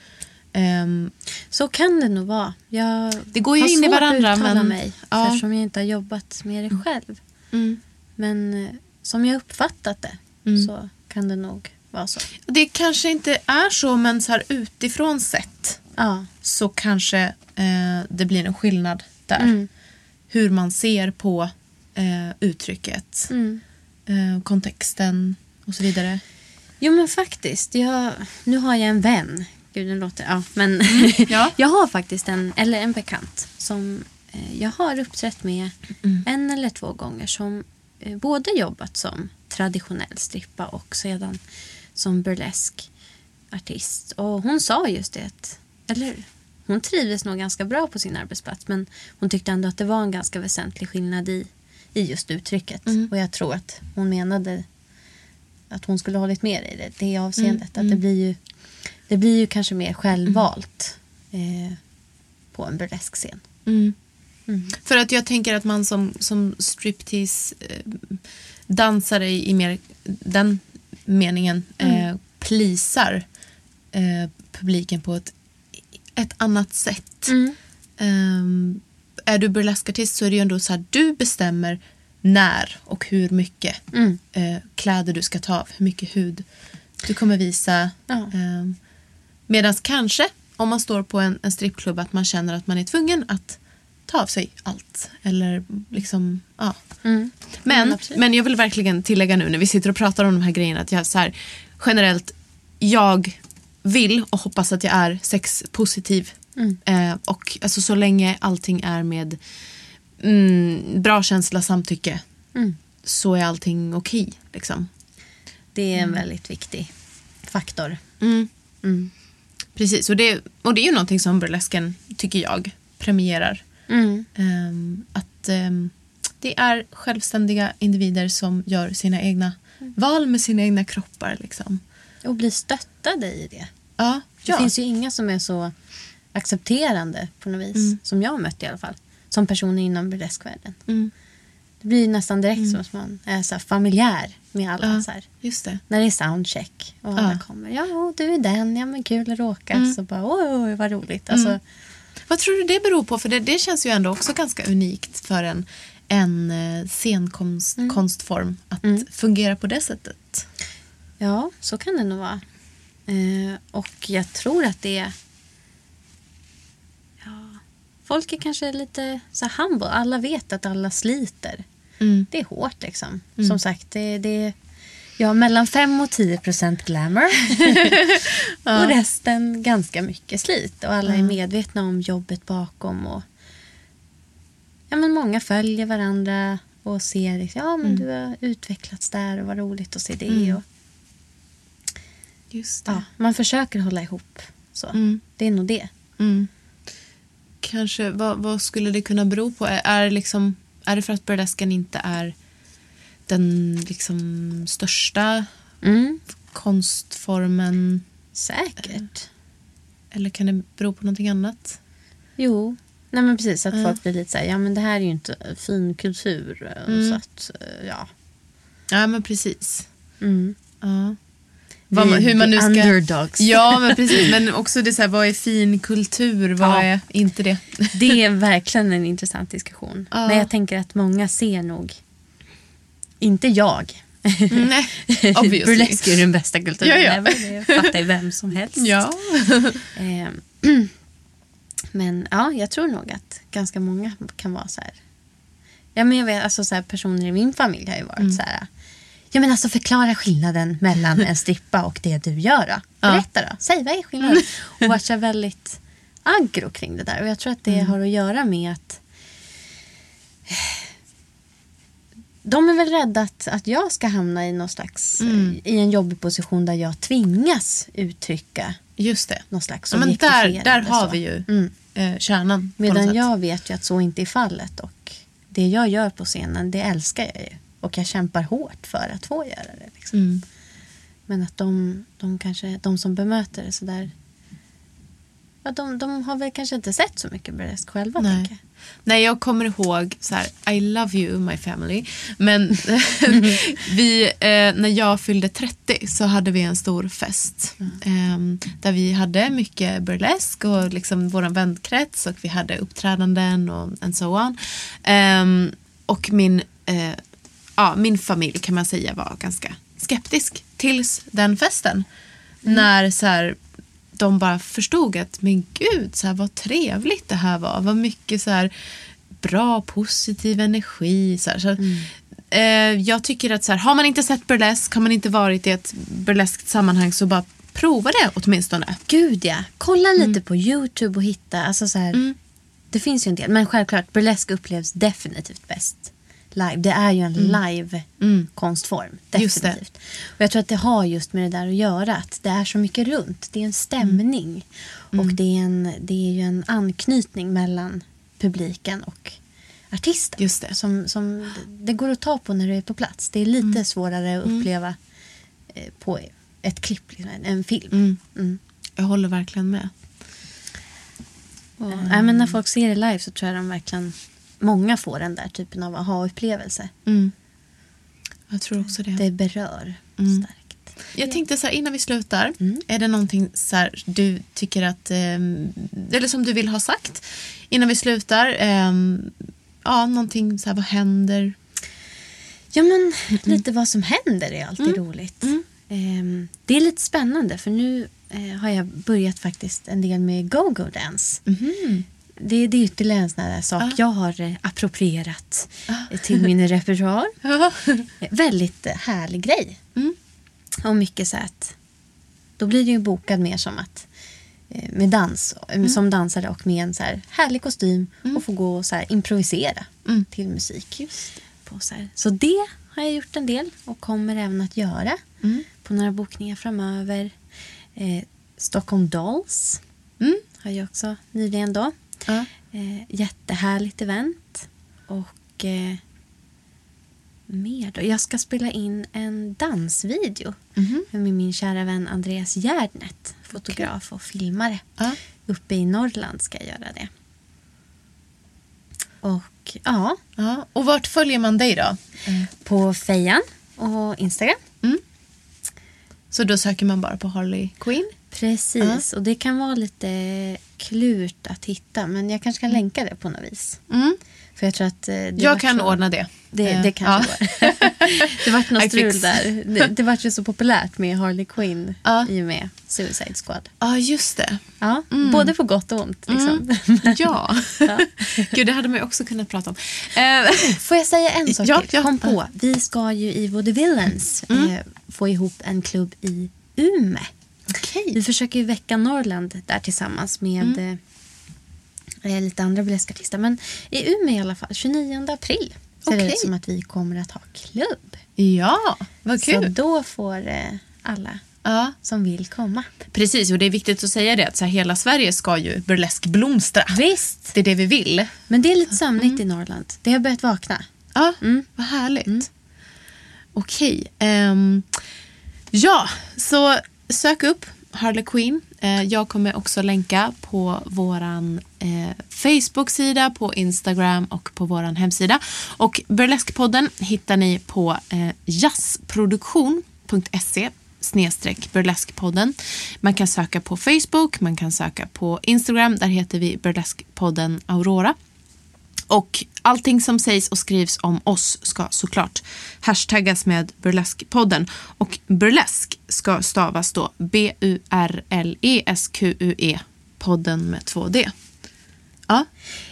[SPEAKER 1] Ehm,
[SPEAKER 2] Så kan det nog vara. Jag
[SPEAKER 1] Det går ju
[SPEAKER 2] har
[SPEAKER 1] in i
[SPEAKER 2] svårt
[SPEAKER 1] varandra,
[SPEAKER 2] att uttala
[SPEAKER 1] men-
[SPEAKER 2] mig
[SPEAKER 1] ja.
[SPEAKER 2] eftersom jag inte har jobbat med det själv.
[SPEAKER 1] mm.
[SPEAKER 2] Men eh, som jag uppfattat det
[SPEAKER 1] Mm.
[SPEAKER 2] så kan det nog vara så.
[SPEAKER 1] Det kanske inte är så, men så här utifrån sett
[SPEAKER 2] Ja.
[SPEAKER 1] så kanske eh, det blir en skillnad där.
[SPEAKER 2] Mm.
[SPEAKER 1] Hur man ser på eh, uttrycket,
[SPEAKER 2] Mm.
[SPEAKER 1] eh, kontexten och så vidare.
[SPEAKER 2] Jo men faktiskt. Jag, nu har jag en vän. Gud, den låter... Ja, men
[SPEAKER 1] Ja.
[SPEAKER 2] jag har faktiskt en, eller en bekant som eh, jag har uppträtt med en eller två gånger som eh, både jobbat som traditionell strippa och sedan som burlesk artist. Och hon sa just det eller? Hon trivdes nog ganska bra på sin arbetsplats men hon tyckte ändå att det var en ganska väsentlig skillnad i, i just uttrycket. Och jag tror att hon menade att hon skulle hållit med i det, det avseendet. Att det blir ju det blir ju kanske mer självvalt eh, på en burlesk scen.
[SPEAKER 1] Mm.
[SPEAKER 2] Mm.
[SPEAKER 1] För att jag tänker att man som, som striptease eh, dansare i, mer den meningen eh, plisar eh, publiken på ett, ett annat sätt. Ehm, är du burleskartist så är det ju ändå så här, du bestämmer när och hur mycket
[SPEAKER 2] Mm.
[SPEAKER 1] eh, kläder du ska ta av, hur mycket hud du kommer visa.
[SPEAKER 2] Ja.
[SPEAKER 1] Ehm, Medan kanske om man står på en, en strippklubb att man känner att man är tvungen att ta av sig allt. Eller liksom, ja.
[SPEAKER 2] Mm.
[SPEAKER 1] Men,
[SPEAKER 2] Mm,
[SPEAKER 1] men jag vill verkligen tillägga nu när vi sitter och pratar om de här grejerna att jag så här, generellt, jag vill och hoppas att jag är sexpositiv.
[SPEAKER 2] Mm.
[SPEAKER 1] Eh, och alltså så länge allting är med mm, bra känsla, samtycke
[SPEAKER 2] Mm.
[SPEAKER 1] så är allting okej. liksom.
[SPEAKER 2] Det är en väldigt viktig faktor.
[SPEAKER 1] Mm.
[SPEAKER 2] Mm.
[SPEAKER 1] Precis, och det, och det är ju någonting som burlesken, tycker jag, premierar.
[SPEAKER 2] Mm.
[SPEAKER 1] Ehm, att ehm, det är självständiga individer som gör sina egna val med sina egna kroppar. Liksom.
[SPEAKER 2] Och bli stöttade i det.
[SPEAKER 1] Ja,
[SPEAKER 2] Det
[SPEAKER 1] ja.
[SPEAKER 2] finns ju inga som är så accepterande på något vis.
[SPEAKER 1] Mm.
[SPEAKER 2] Som jag har mött i alla fall. Som personer inom burleskvärlden.
[SPEAKER 1] Mm.
[SPEAKER 2] Det blir nästan direkt som att man är så familjär med alla.
[SPEAKER 1] Ja,
[SPEAKER 2] Så här.
[SPEAKER 1] just det.
[SPEAKER 2] När det är soundcheck och alla
[SPEAKER 1] Ja.
[SPEAKER 2] kommer. Ja, du är den. Ja, men kul att råka.
[SPEAKER 1] Mm.
[SPEAKER 2] Så bara, oj, vad roligt. Alltså,
[SPEAKER 1] Vad tror du det beror på? För det, det känns ju ändå också ganska unikt för en, en eh, scenkonstform att fungera på det sättet.
[SPEAKER 2] Ja, så kan det nog vara. Eh, och jag tror att det är... folk är kanske lite så humble. Alla vet att alla sliter.
[SPEAKER 1] Mm.
[SPEAKER 2] Det är hårt liksom. Som sagt, det, det är ja, mellan 5 och 10 procent glamour. Och resten ganska mycket slit. Och alla är medvetna om jobbet bakom. Och, ja, men många följer varandra och ser liksom, ja, men du har utvecklats där och vad roligt att se det. Och,
[SPEAKER 1] Just det.
[SPEAKER 2] ja, man försöker hålla ihop. Så.
[SPEAKER 1] Mm.
[SPEAKER 2] Det är nog det.
[SPEAKER 1] Mm. Kanske, vad, vad skulle det kunna bero på? Är, är, liksom, är det för att burlesken inte är den liksom största
[SPEAKER 2] Mm.
[SPEAKER 1] konstformen?
[SPEAKER 2] Säkert.
[SPEAKER 1] Eller kan det bero på någonting annat?
[SPEAKER 2] Jo. Nej men precis, att
[SPEAKER 1] Ja.
[SPEAKER 2] folk blir lite så här, ja men det här är ju inte fin kultur. eh,
[SPEAKER 1] Mm.
[SPEAKER 2] Så att, eh, ja.
[SPEAKER 1] Ja, men precis.
[SPEAKER 2] Mm.
[SPEAKER 1] Ja. Man- hur man nu ska...
[SPEAKER 2] underdogs.
[SPEAKER 1] Ja, men precis. Men också det så här, vad är fin kultur? Vad
[SPEAKER 2] Ja.
[SPEAKER 1] är inte det?
[SPEAKER 2] Det är verkligen en intressant diskussion.
[SPEAKER 1] Ja.
[SPEAKER 2] Men jag tänker att många ser nog, inte jag.
[SPEAKER 1] Nej, obviously.
[SPEAKER 2] Burlesk är den bästa kulturen
[SPEAKER 1] Ja, ja.
[SPEAKER 2] Det fattar ju vem som helst.
[SPEAKER 1] Ja.
[SPEAKER 2] Eh, men ja, jag tror nog att ganska många kan vara så här. Ja, men jag vet, alltså så här, personer i min familj har ju varit
[SPEAKER 1] Mm.
[SPEAKER 2] så här. Ja, men alltså förklara skillnaden mellan en strippa och det du gör då. Berätta då. Säg, vad är skillnaden? Och varit så här väldigt aggro kring det där. Och jag tror att det
[SPEAKER 1] Mm.
[SPEAKER 2] har att göra med att de är väl rädda att, att jag ska hamna i någon slags,
[SPEAKER 1] Mm.
[SPEAKER 2] i en jobbig position där jag tvingas uttrycka
[SPEAKER 1] Just det.
[SPEAKER 2] någon slags
[SPEAKER 1] Ja, men där, där har
[SPEAKER 2] så.
[SPEAKER 1] vi ju
[SPEAKER 2] Mm.
[SPEAKER 1] eh, kärnan.
[SPEAKER 2] Medan jag vet ju att så inte är fallet. Och det jag gör på scenen, det älskar jag ju. Och jag kämpar hårt för att få göra det. Liksom.
[SPEAKER 1] Mm.
[SPEAKER 2] Men att de, de, kanske, de som bemöter det sådär... ja, de, de har väl kanske inte sett så mycket burlesk själva.
[SPEAKER 1] Nej.
[SPEAKER 2] jag.
[SPEAKER 1] Nej, jag kommer ihåg så här, I love you my family. Men vi, eh, när jag fyllde 30 så hade vi en stor fest. Eh, där vi hade mycket burlesk och liksom vår vänkrets och vi hade uppträdanden och and so on. Eh, och min, eh, ja, min familj kan man säga var ganska skeptisk tills den festen. När så här, de bara förstod att men gud, så här, vad trevligt det här var. Vad mycket så här, bra, positiv energi. Så här, så, eh, jag tycker att så har man inte sett burlesk, har man inte varit i ett burleskt sammanhang så bara prova det åtminstone.
[SPEAKER 2] Gud ja. Kolla lite
[SPEAKER 1] Mm.
[SPEAKER 2] på YouTube och hitta. Alltså så här, Det finns ju en del. Men självklart, burlesk upplevs definitivt bäst live. Det är ju en live konstform.
[SPEAKER 1] Mm. Det.
[SPEAKER 2] Definitivt. Och jag tror att det har just med det där att göra. Att det är så mycket runt. Det är en stämning.
[SPEAKER 1] Mm.
[SPEAKER 2] Och det är, en, det är ju en anknytning mellan publiken och artisten.
[SPEAKER 1] Just det.
[SPEAKER 2] Som, som det går att ta på när du är på plats. Det är lite
[SPEAKER 1] Mm.
[SPEAKER 2] svårare att uppleva eh, på ett klipp, liksom, en- film. Mm.
[SPEAKER 1] Jag håller verkligen med.
[SPEAKER 2] Och, nej, men när folk ser det live så tror jag de verkligen många får den där typen av aha-upplevelse.
[SPEAKER 1] Mm. Jag tror också det.
[SPEAKER 2] Det berör
[SPEAKER 1] Mm.
[SPEAKER 2] starkt.
[SPEAKER 1] Jag tänkte så här, innan vi slutar, är det någonting så här, du tycker att, ehm, eller som du vill ha sagt innan vi slutar? ehm, ja, någonting så här, vad händer?
[SPEAKER 2] Ja, men lite vad som händer är alltid roligt. Ehm, det är lite spännande för nu eh, har jag börjat faktiskt en del med go-go dance. Det, det är ytterligare en sån här sak jag har eh, approprierat eh, till min repertoar. Eh, Väldigt härlig grej. Och mycket så att då blir det ju bokad mer som att med dans, eh, som dansare och med en så här härlig kostym och få gå och så här improvisera till musik. På så, här. så det har jag gjort en del och kommer även att göra på några bokningar framöver. Eh, Stockholm Dolls har jag också nyligen då.
[SPEAKER 1] Ja.
[SPEAKER 2] Eh, jättehärligt event. Och eh, mer då? Jag ska spela in en dansvideo med min kära vän Andreas Gärdnet, fotograf och filmare.
[SPEAKER 1] Ja.
[SPEAKER 2] Uppe i Norrland ska jag göra det. Och ja,
[SPEAKER 1] Ja. Och vart följer man dig då?
[SPEAKER 2] på Fejan och Instagram.
[SPEAKER 1] Så då söker man bara på Harley Quinn?
[SPEAKER 2] Precis, och det kan vara lite klurt att hitta men jag kanske kan länka det på något vis.
[SPEAKER 1] Mm.
[SPEAKER 2] För jag tror att eh, det
[SPEAKER 1] Jag kan
[SPEAKER 2] så...
[SPEAKER 1] ordna det.
[SPEAKER 2] Det,
[SPEAKER 1] Eh,
[SPEAKER 2] det kanske
[SPEAKER 1] ja.
[SPEAKER 2] går. det vart något strul där. Det, det vart ju så populärt med Harley Quinn
[SPEAKER 1] Ja.
[SPEAKER 2] i och med Suicide Squad.
[SPEAKER 1] Ja, just det.
[SPEAKER 2] Ja, både på gott och ont. Liksom.
[SPEAKER 1] Ja. Gud, det hade man ju också kunnat prata om. Eh,
[SPEAKER 2] Får jag säga en sak
[SPEAKER 1] Ja,
[SPEAKER 2] till?
[SPEAKER 1] ja.
[SPEAKER 2] Kom på. Vi ska ju i The Villains
[SPEAKER 1] Mm.
[SPEAKER 2] eh, få ihop en klubb i Ume.
[SPEAKER 1] Okej.
[SPEAKER 2] Vi försöker ju väcka Norrland där tillsammans med
[SPEAKER 1] Mm.
[SPEAKER 2] eh, eh, lite andra burleskartister. Men i Umeå i alla fall, 29 april ser det
[SPEAKER 1] Okej.
[SPEAKER 2] ut som att vi kommer att ha klubb.
[SPEAKER 1] Ja, vad
[SPEAKER 2] Så
[SPEAKER 1] kul.
[SPEAKER 2] då får eh, alla
[SPEAKER 1] Ja.
[SPEAKER 2] som vill komma.
[SPEAKER 1] Precis, och det är viktigt att säga det att så här, hela Sverige ska ju burlesk blomstra.
[SPEAKER 2] Visst,
[SPEAKER 1] Det är det vi vill.
[SPEAKER 2] men det är lite sömnigt i Norrland. Det har börjat vakna.
[SPEAKER 1] Ja, vad härligt. Okej. ehm, ja, så sök upp Harley Quinn. Eh, jag kommer också länka på vår eh, Facebook-sida, på Instagram och på vår hemsida. Och Burleskpodden hittar ni på eh, jazzproduktion.se snedstreck burleskpodden. Man kan söka på Facebook, man kan söka på Instagram. Där heter vi burleskpodden Aurora. Och allting som sägs och skrivs om oss ska såklart hashtaggas med burleskpodden. Och burlesk ska stavas då B-U-R-L-E-S-Q-U-E podden med två D. Ja,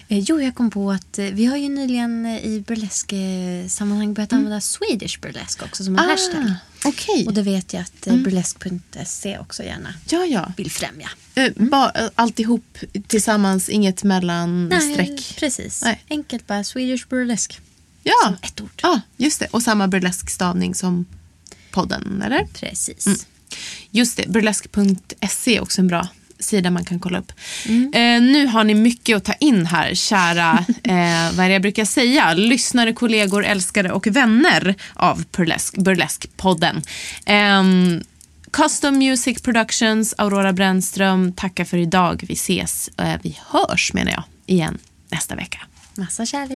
[SPEAKER 2] jo, jag kom på att eh, vi har ju nyligen eh, i burlesk-sammanhang börjat använda Swedish burlesk också som en hashtag.
[SPEAKER 1] Mm. Ah, okej.
[SPEAKER 2] Och det vet jag att mm. burlesk.se också gärna
[SPEAKER 1] Ja, ja.
[SPEAKER 2] vill främja.
[SPEAKER 1] Eh, Bara eh, alltihop tillsammans, inget mellanstreck.
[SPEAKER 2] precis.
[SPEAKER 1] Nej.
[SPEAKER 2] Enkelt bara Swedish burlesk.
[SPEAKER 1] Ja.
[SPEAKER 2] Som ett ord.
[SPEAKER 1] ja, just det. Och samma burleskstavning som podden, eller?
[SPEAKER 2] Precis.
[SPEAKER 1] Mm. Just det, burlesk.se är också en bra sida man kan kolla upp.
[SPEAKER 2] Mm.
[SPEAKER 1] Eh, nu har ni mycket att ta in här, kära, eh, vad är det jag brukar säga, lyssnare, kollegor, älskare och vänner av Burlesk, Burlesk-podden. Ehm, Custom Music Productions, Aurora Brännström tackar för idag. Vi ses, eh, vi hörs menar jag, igen nästa vecka.
[SPEAKER 2] Massa kärlek.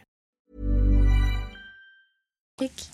[SPEAKER 5] et qui